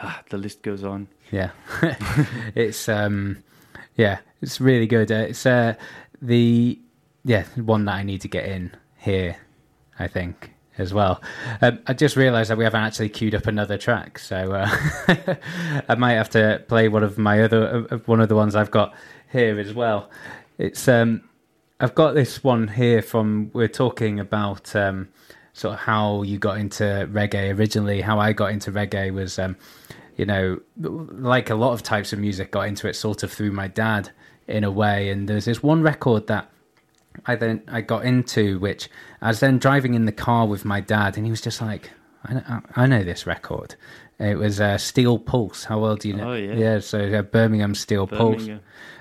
Ah, the list goes on. Yeah, it's um, yeah, it's really good. Uh, it's uh, the yeah one that I need to get in here, I think as well. Um, I just realised that we haven't actually queued up another track, so uh, I might have to play one of my other uh, one of the ones I've got here as well. It's um, I've got this one here from we're talking about um, sort of how you got into reggae originally. How I got into reggae was um, you know like a lot of types of music, got into it sort of through my dad in a way. And there's this one record that I then I got into, which I was then driving in the car with my dad, and he was just like, "I know, I know this record." It was uh, Steel Pulse. How well do you know? Oh, yeah. yeah. So uh, Birmingham Steel Birmingham. Pulse.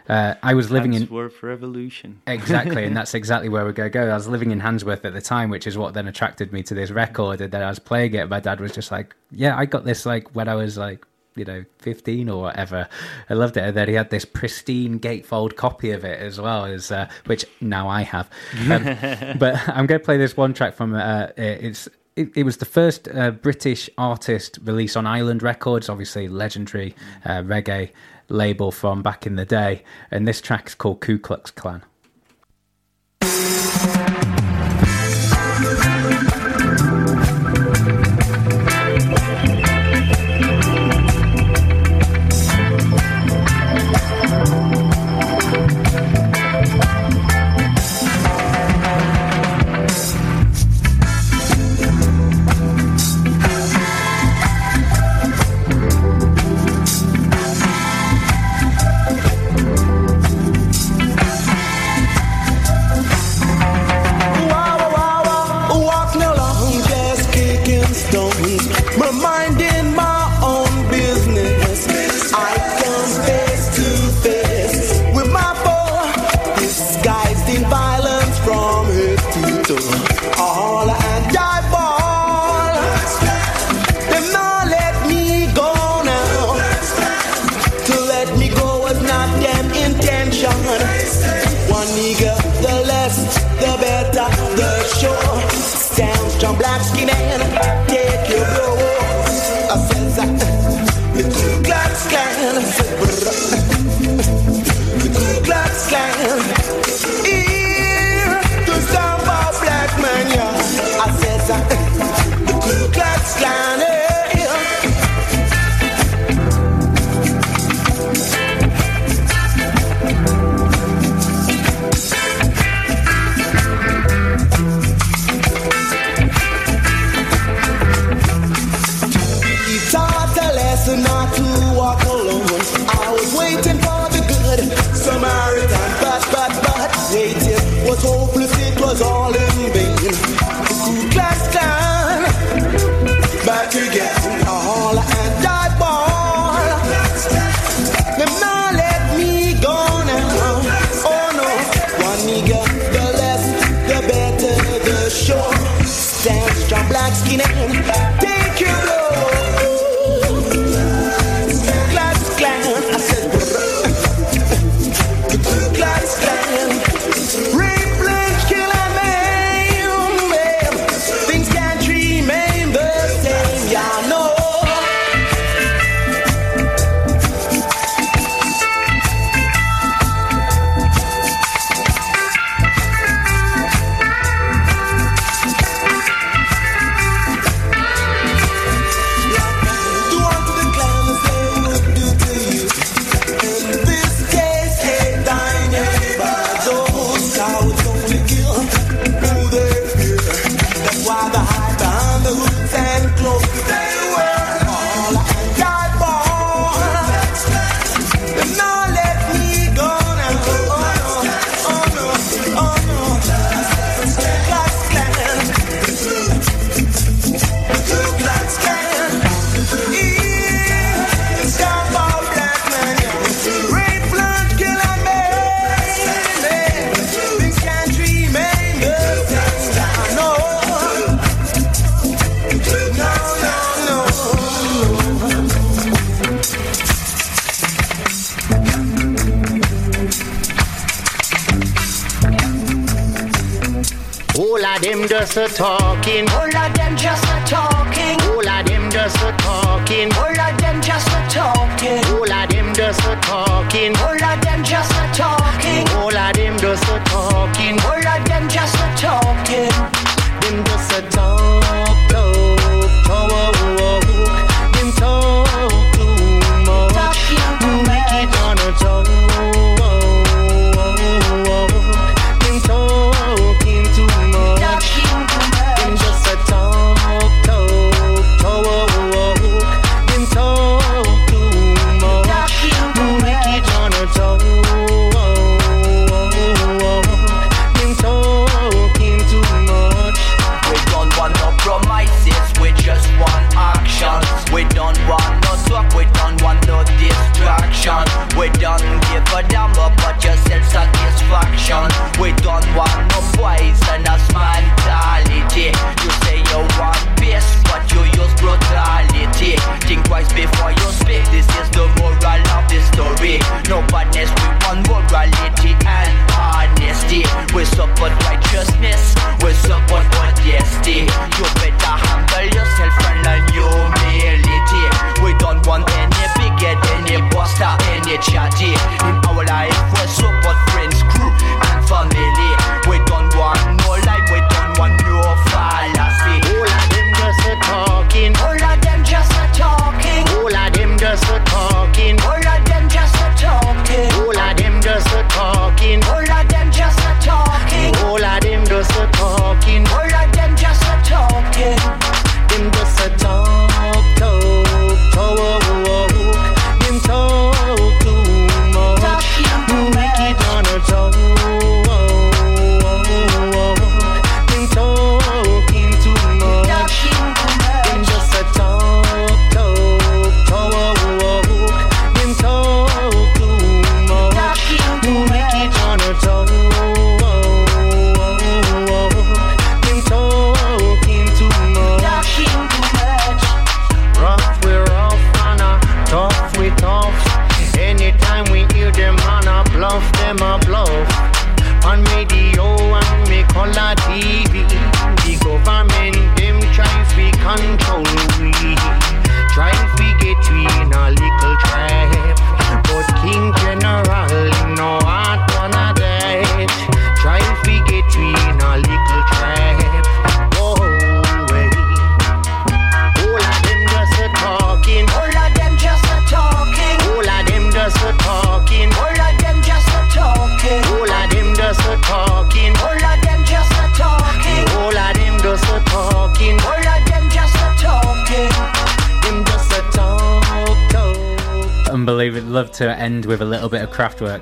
Uh, I was living in Handsworth Revolution. exactly, and that's exactly where we're going to go. I was living in Handsworth at the time, which is what then attracted me to this record. And then I was playing it. My dad was just like, "Yeah, I got this like when I was like." You know, fifteen or whatever. I loved it. And then he had this pristine gatefold copy of it as well, as uh, which now I have. Um, but I'm going to play this one track from. Uh, it's it, it was the first uh, British artist released on Island Records, obviously legendary uh, reggae label from back in the day. And this track is called Ku Klux Klan. Less, the better, the sure. Stand strong, black skin and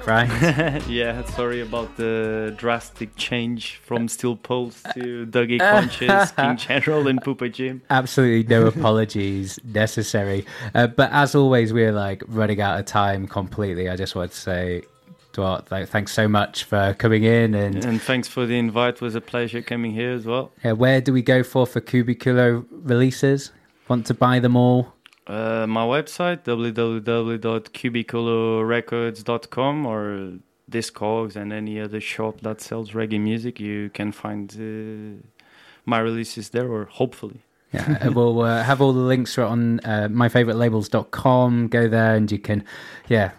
right? yeah, sorry about the drastic change from uh, Steel Pulse to Dougie uh, punches, King General, and Poopa Jim. Absolutely no apologies necessary. Uh, but as always, we're like running out of time completely. I just want to say Duarte, thanks so much for coming in and and thanks for the invite. It was a pleasure coming here as well. Yeah, where do we go for for Cubiculo releases? Want to buy them all? Uh, my website www.cubiculorecords.com or Discogs and any other shop that sells reggae music. You can find uh, my releases there, or hopefully. Yeah, uh, we'll uh, have all the links on uh, myfavouritelabels.com. Go there and you can, yeah,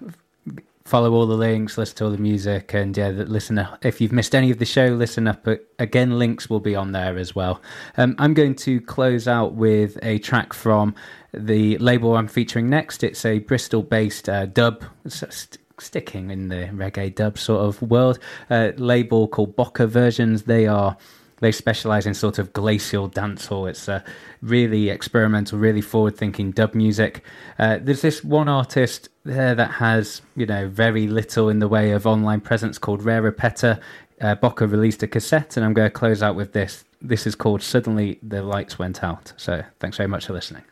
follow all the links, listen to all the music, and yeah, listen. If you've missed any of the show, listen up. Again, links will be on there as well. Um, I'm going to close out with a track from the label I'm featuring next. It's a Bristol-based uh, dub. st- Sticking in the reggae dub sort of world, uh, label called Bokeh Versions. They are they specialize in sort of glacial dancehall. It's uh, really experimental, really forward-thinking dub music. Uh, there's this one artist there that has, you know, very little in the way of online presence called Rara Peta. Uh, Bokeh released a cassette, and I'm going to close out with this. This is called "Suddenly the Lights Went Out." So, thanks very much for listening.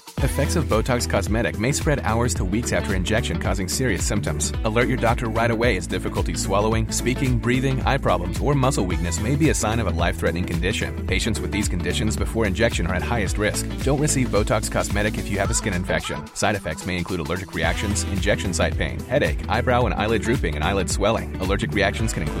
Effects of Botox Cosmetic may spread hours to weeks after injection, causing serious symptoms. Alert your doctor right away as difficulty swallowing, speaking, breathing, eye problems, or muscle weakness may be a sign of a life threatening condition. Patients with these conditions before injection are at highest risk. Don't receive Botox Cosmetic if you have a skin infection. Side effects may include allergic reactions, injection site pain, headache, eyebrow and eyelid drooping, and eyelid swelling. Allergic reactions can include